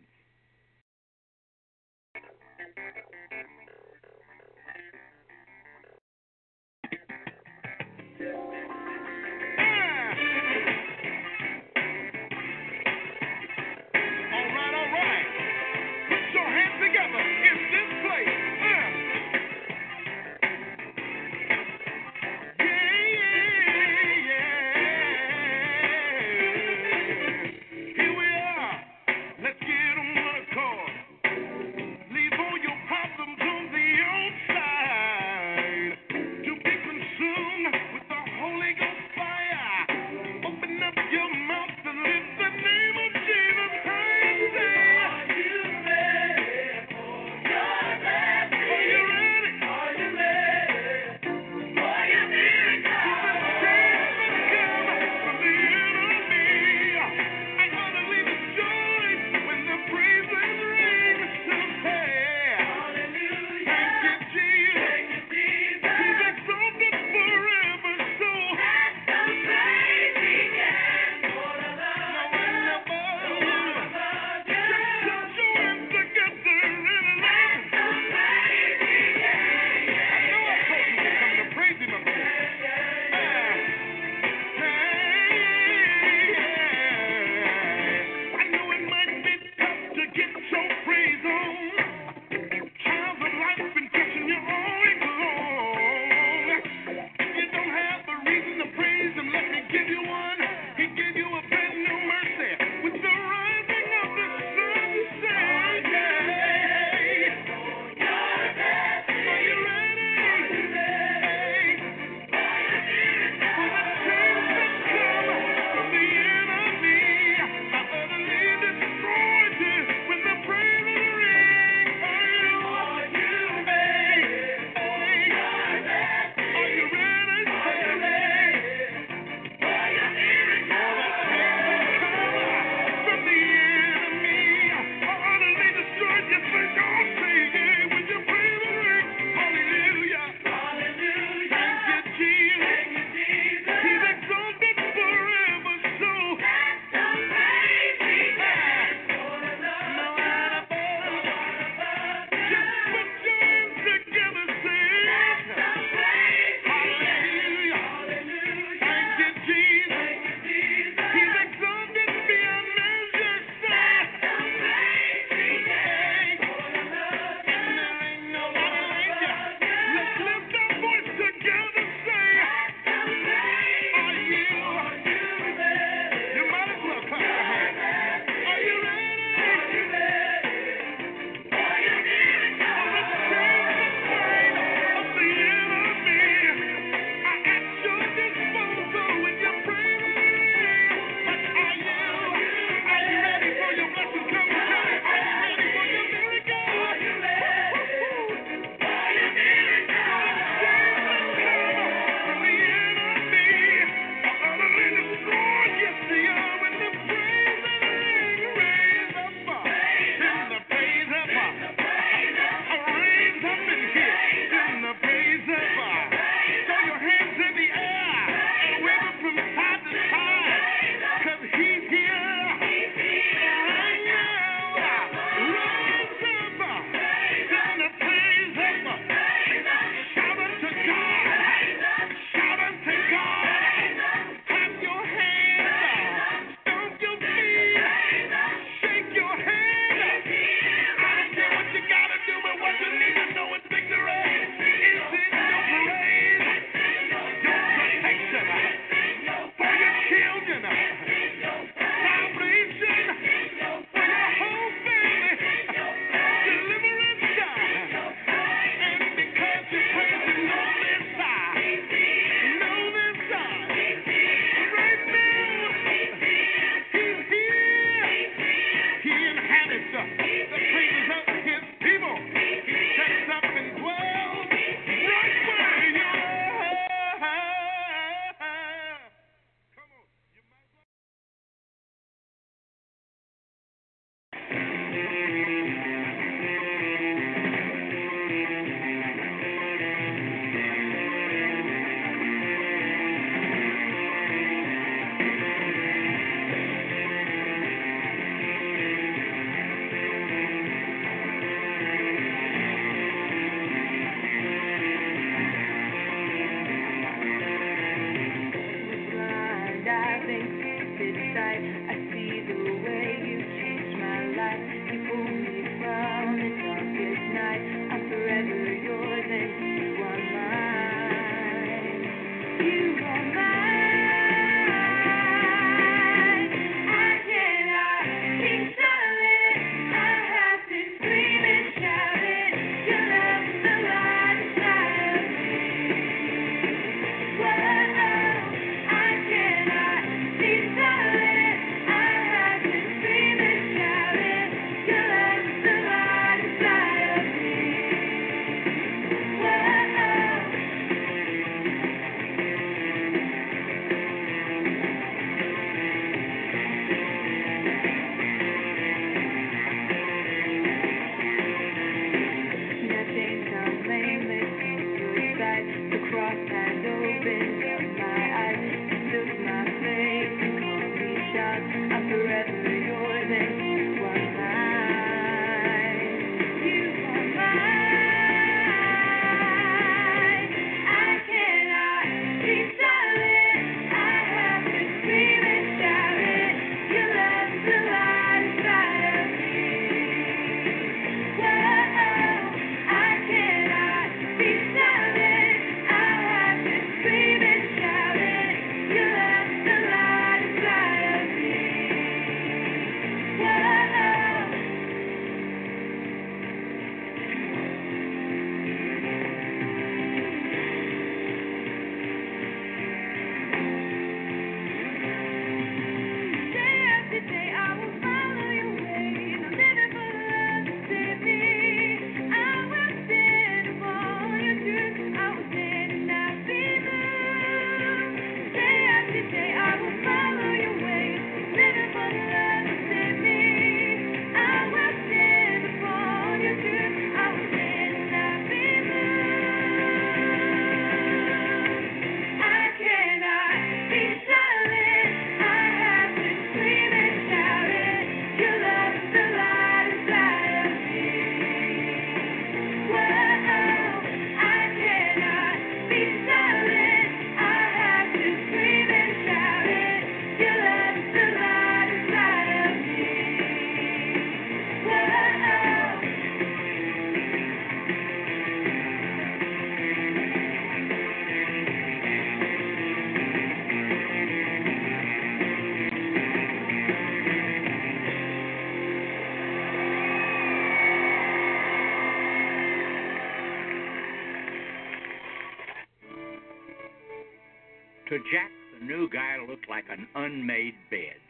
Jack, the new guy looked like an unmade bed.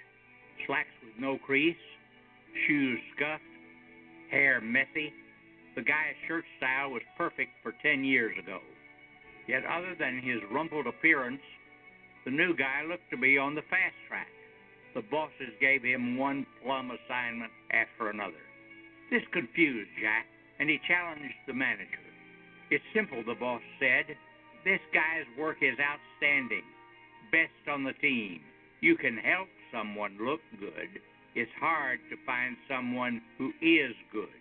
Slacks with no crease, shoes scuffed, hair messy. The guy's shirt style was perfect for 10 years ago. Yet, other than his rumpled appearance, the new guy looked to be on the fast track. The bosses gave him one plum assignment after another. This confused Jack, and he challenged the manager. It's simple, the boss said. This guy's work is outstanding. Best on the team. You can help someone look good. It's hard to find someone who is good.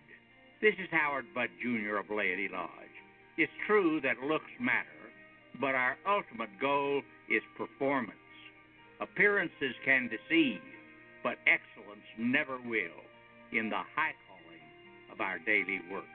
This is Howard Butt Jr. of Laity Lodge. It's true that looks matter, but our ultimate goal is performance. Appearances can deceive, but excellence never will in the high calling of our daily work.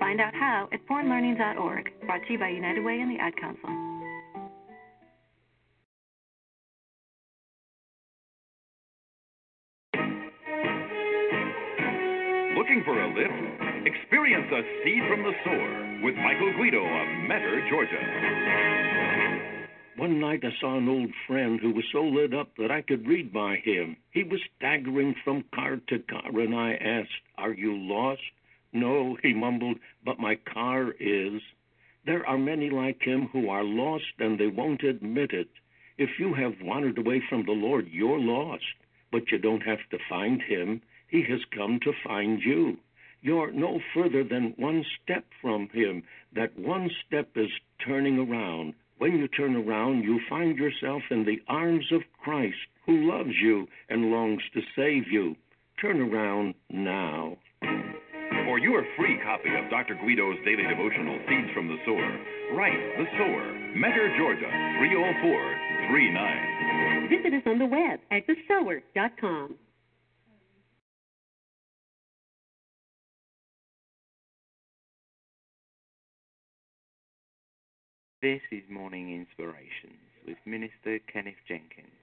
Find out how at bornlearning.org, brought to you by United Way and the Ad Council. Looking for a lift? Experience a seed from the sower with Michael Guido of Metter, Georgia. One night I saw an old friend who was so lit up that I could read by him. He was staggering from car to car, and I asked, Are you lost? No, he mumbled, but my car is. There are many like him who are lost and they won't admit it. If you have wandered away from the Lord, you're lost. But you don't have to find him. He has come to find you. You're no further than one step from him. That one step is turning around. When you turn around, you find yourself in the arms of Christ, who loves you and longs to save you. Turn around now. For your free copy of Dr. Guido's daily devotional, Seeds from the Sower, write The Sower, Metter, Georgia, 30439. Visit us on the web at thesower.com. This is Morning Inspirations with Minister Kenneth Jenkins.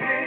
baby.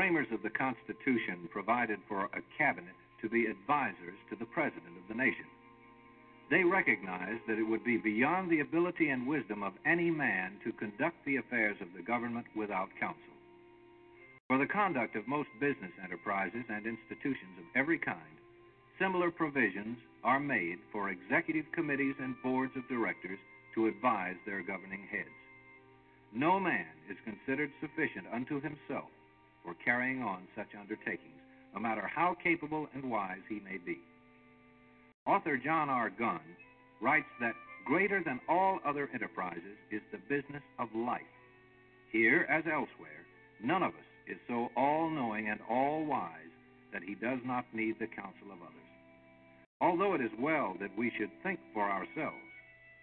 Framers of the Constitution provided for a cabinet to be advisors to the President of the nation. They recognized that it would be beyond the ability and wisdom of any man to conduct the affairs of the government without counsel. For the conduct of most business enterprises and institutions of every kind, similar provisions are made for executive committees and boards of directors to advise their governing heads. No man is considered sufficient unto himself for carrying on such undertakings, no matter how capable and wise he may be. Author John R. Gunn writes that greater than all other enterprises is the business of life. Here, as elsewhere, none of us is so all knowing and all wise that he does not need the counsel of others. Although it is well that we should think for ourselves,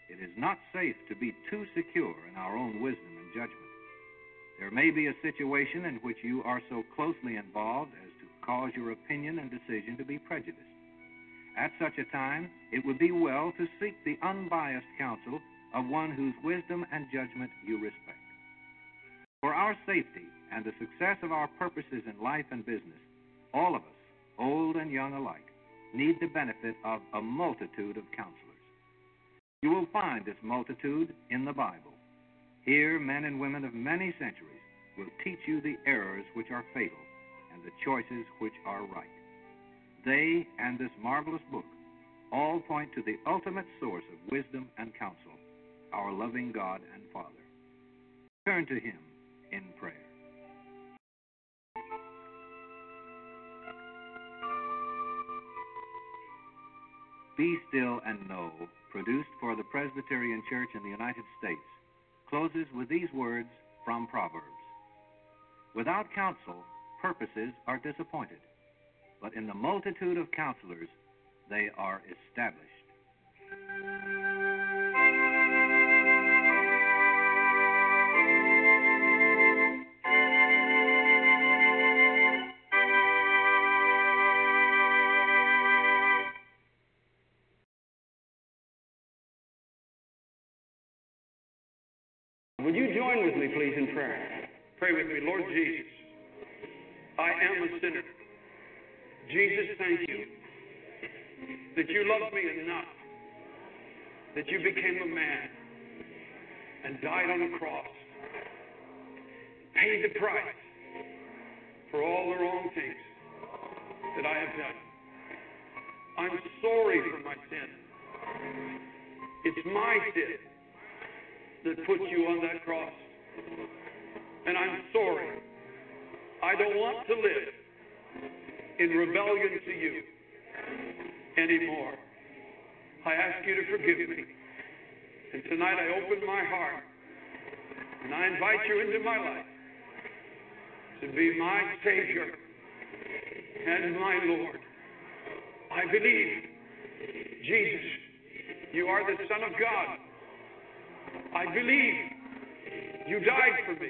it is not safe to be too secure in our own wisdom and judgment. There may be a situation in which you are so closely involved as to cause your opinion and decision to be prejudiced. At such a time, it would be well to seek the unbiased counsel of one whose wisdom and judgment you respect. For our safety and the success of our purposes in life and business, all of us, old and young alike, need the benefit of a multitude of counselors. You will find this multitude in the Bible. Here, men and women of many centuries will teach you the errors which are fatal and the choices which are right. They and this marvelous book all point to the ultimate source of wisdom and counsel, our loving God and Father. Turn to Him in prayer. Be Still and Know, produced for the Presbyterian Church in the United States, closes with these words from Proverbs Without counsel, purposes are disappointed, but in the multitude of counselors, they are established. Pray with me, Lord Jesus. I am a sinner. Jesus, thank you that you loved me enough that you became a man and died on a cross, paid the price for all the wrong things that I have done. I'm sorry for my sin. It's my sin that put you on that cross. And I'm sorry. I don't want to live in rebellion to you anymore. I ask you to forgive me. And tonight I open my heart and I invite you into my life to be my Savior and my Lord. I believe, Jesus, you are the Son of God. I believe you died for me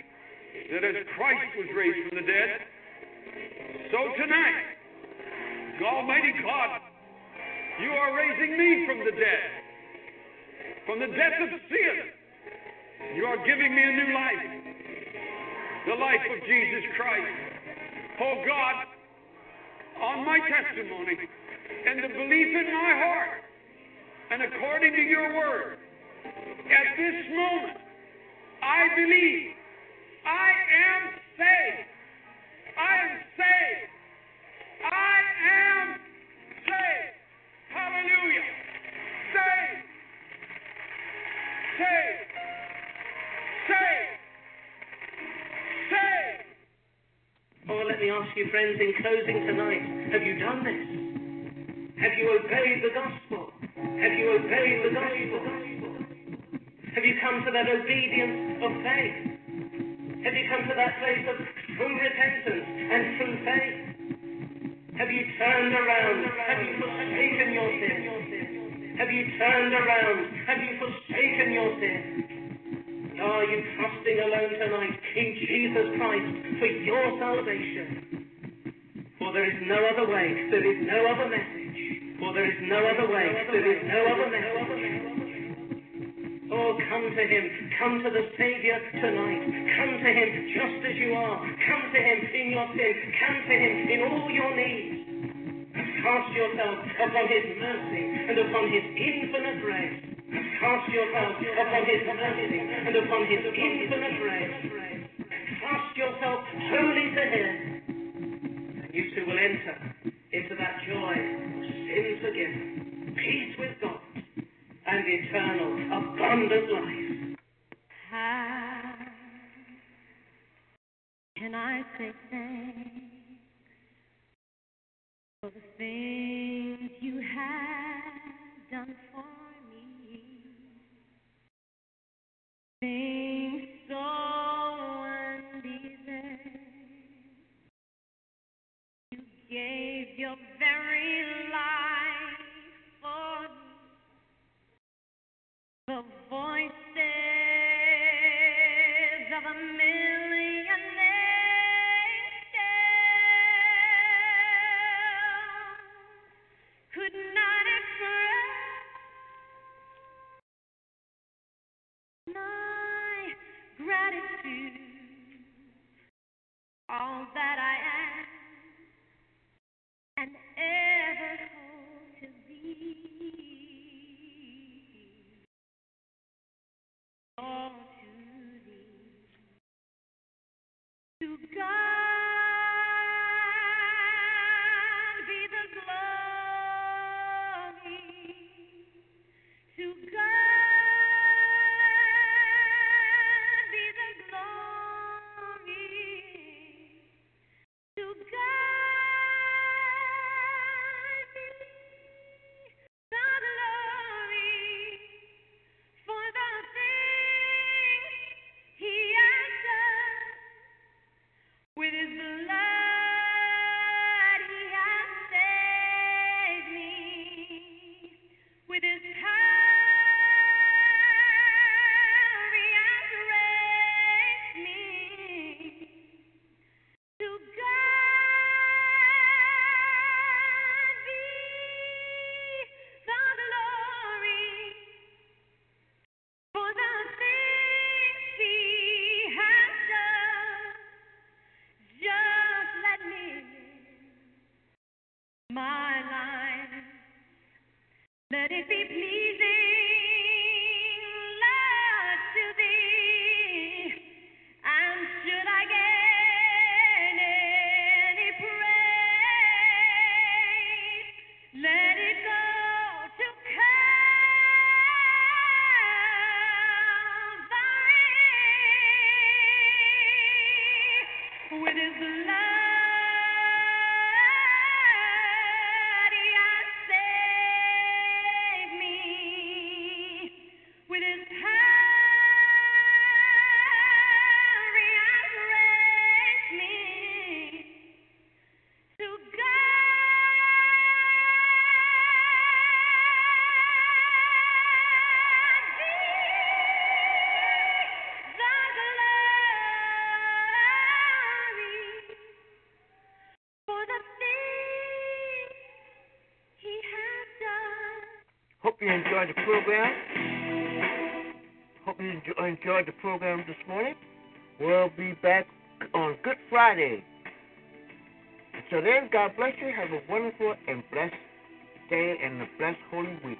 that as Christ was raised from the dead, so tonight, Almighty God, you are raising me from the dead, from the death of sin. You are giving me a new life, the life of Jesus Christ. Oh God, on my testimony and the belief in my heart, and according to your word, at this moment, I believe I am saved. I am saved. I am saved. Hallelujah. Saved. Saved. Saved. Saved. Oh, let me ask you, friends, in closing tonight, have you done this? Have you obeyed the gospel? Have you obeyed the gospel? Have you come to that obedience of faith? Have you come to that place of true repentance and true faith? Have you turned around? Have you forsaken your sin? Have you turned around? Have you forsaken your sin? Are you trusting alone tonight in Jesus Christ for your salvation? For there is no other way, there is no other message. For there is no other way, there is no other message. Oh, come to Him. Come to the Savior tonight. Come to Him just as you are. Come to Him in your sin. Come to Him in all your needs. Cast yourself upon His mercy and upon His infinite grace. Cast yourself upon His mercy and upon His infinite grace. Cast yourself wholly to Him. And you too will enter into that joy sin forgiven, peace with God, and eternal, abundant life. How can I say thanks you enjoyed the program. Hope you enjo- enjoyed the program this morning. We'll be back on Good Friday. So then, God bless you. Have a wonderful and blessed day and a blessed Holy Week.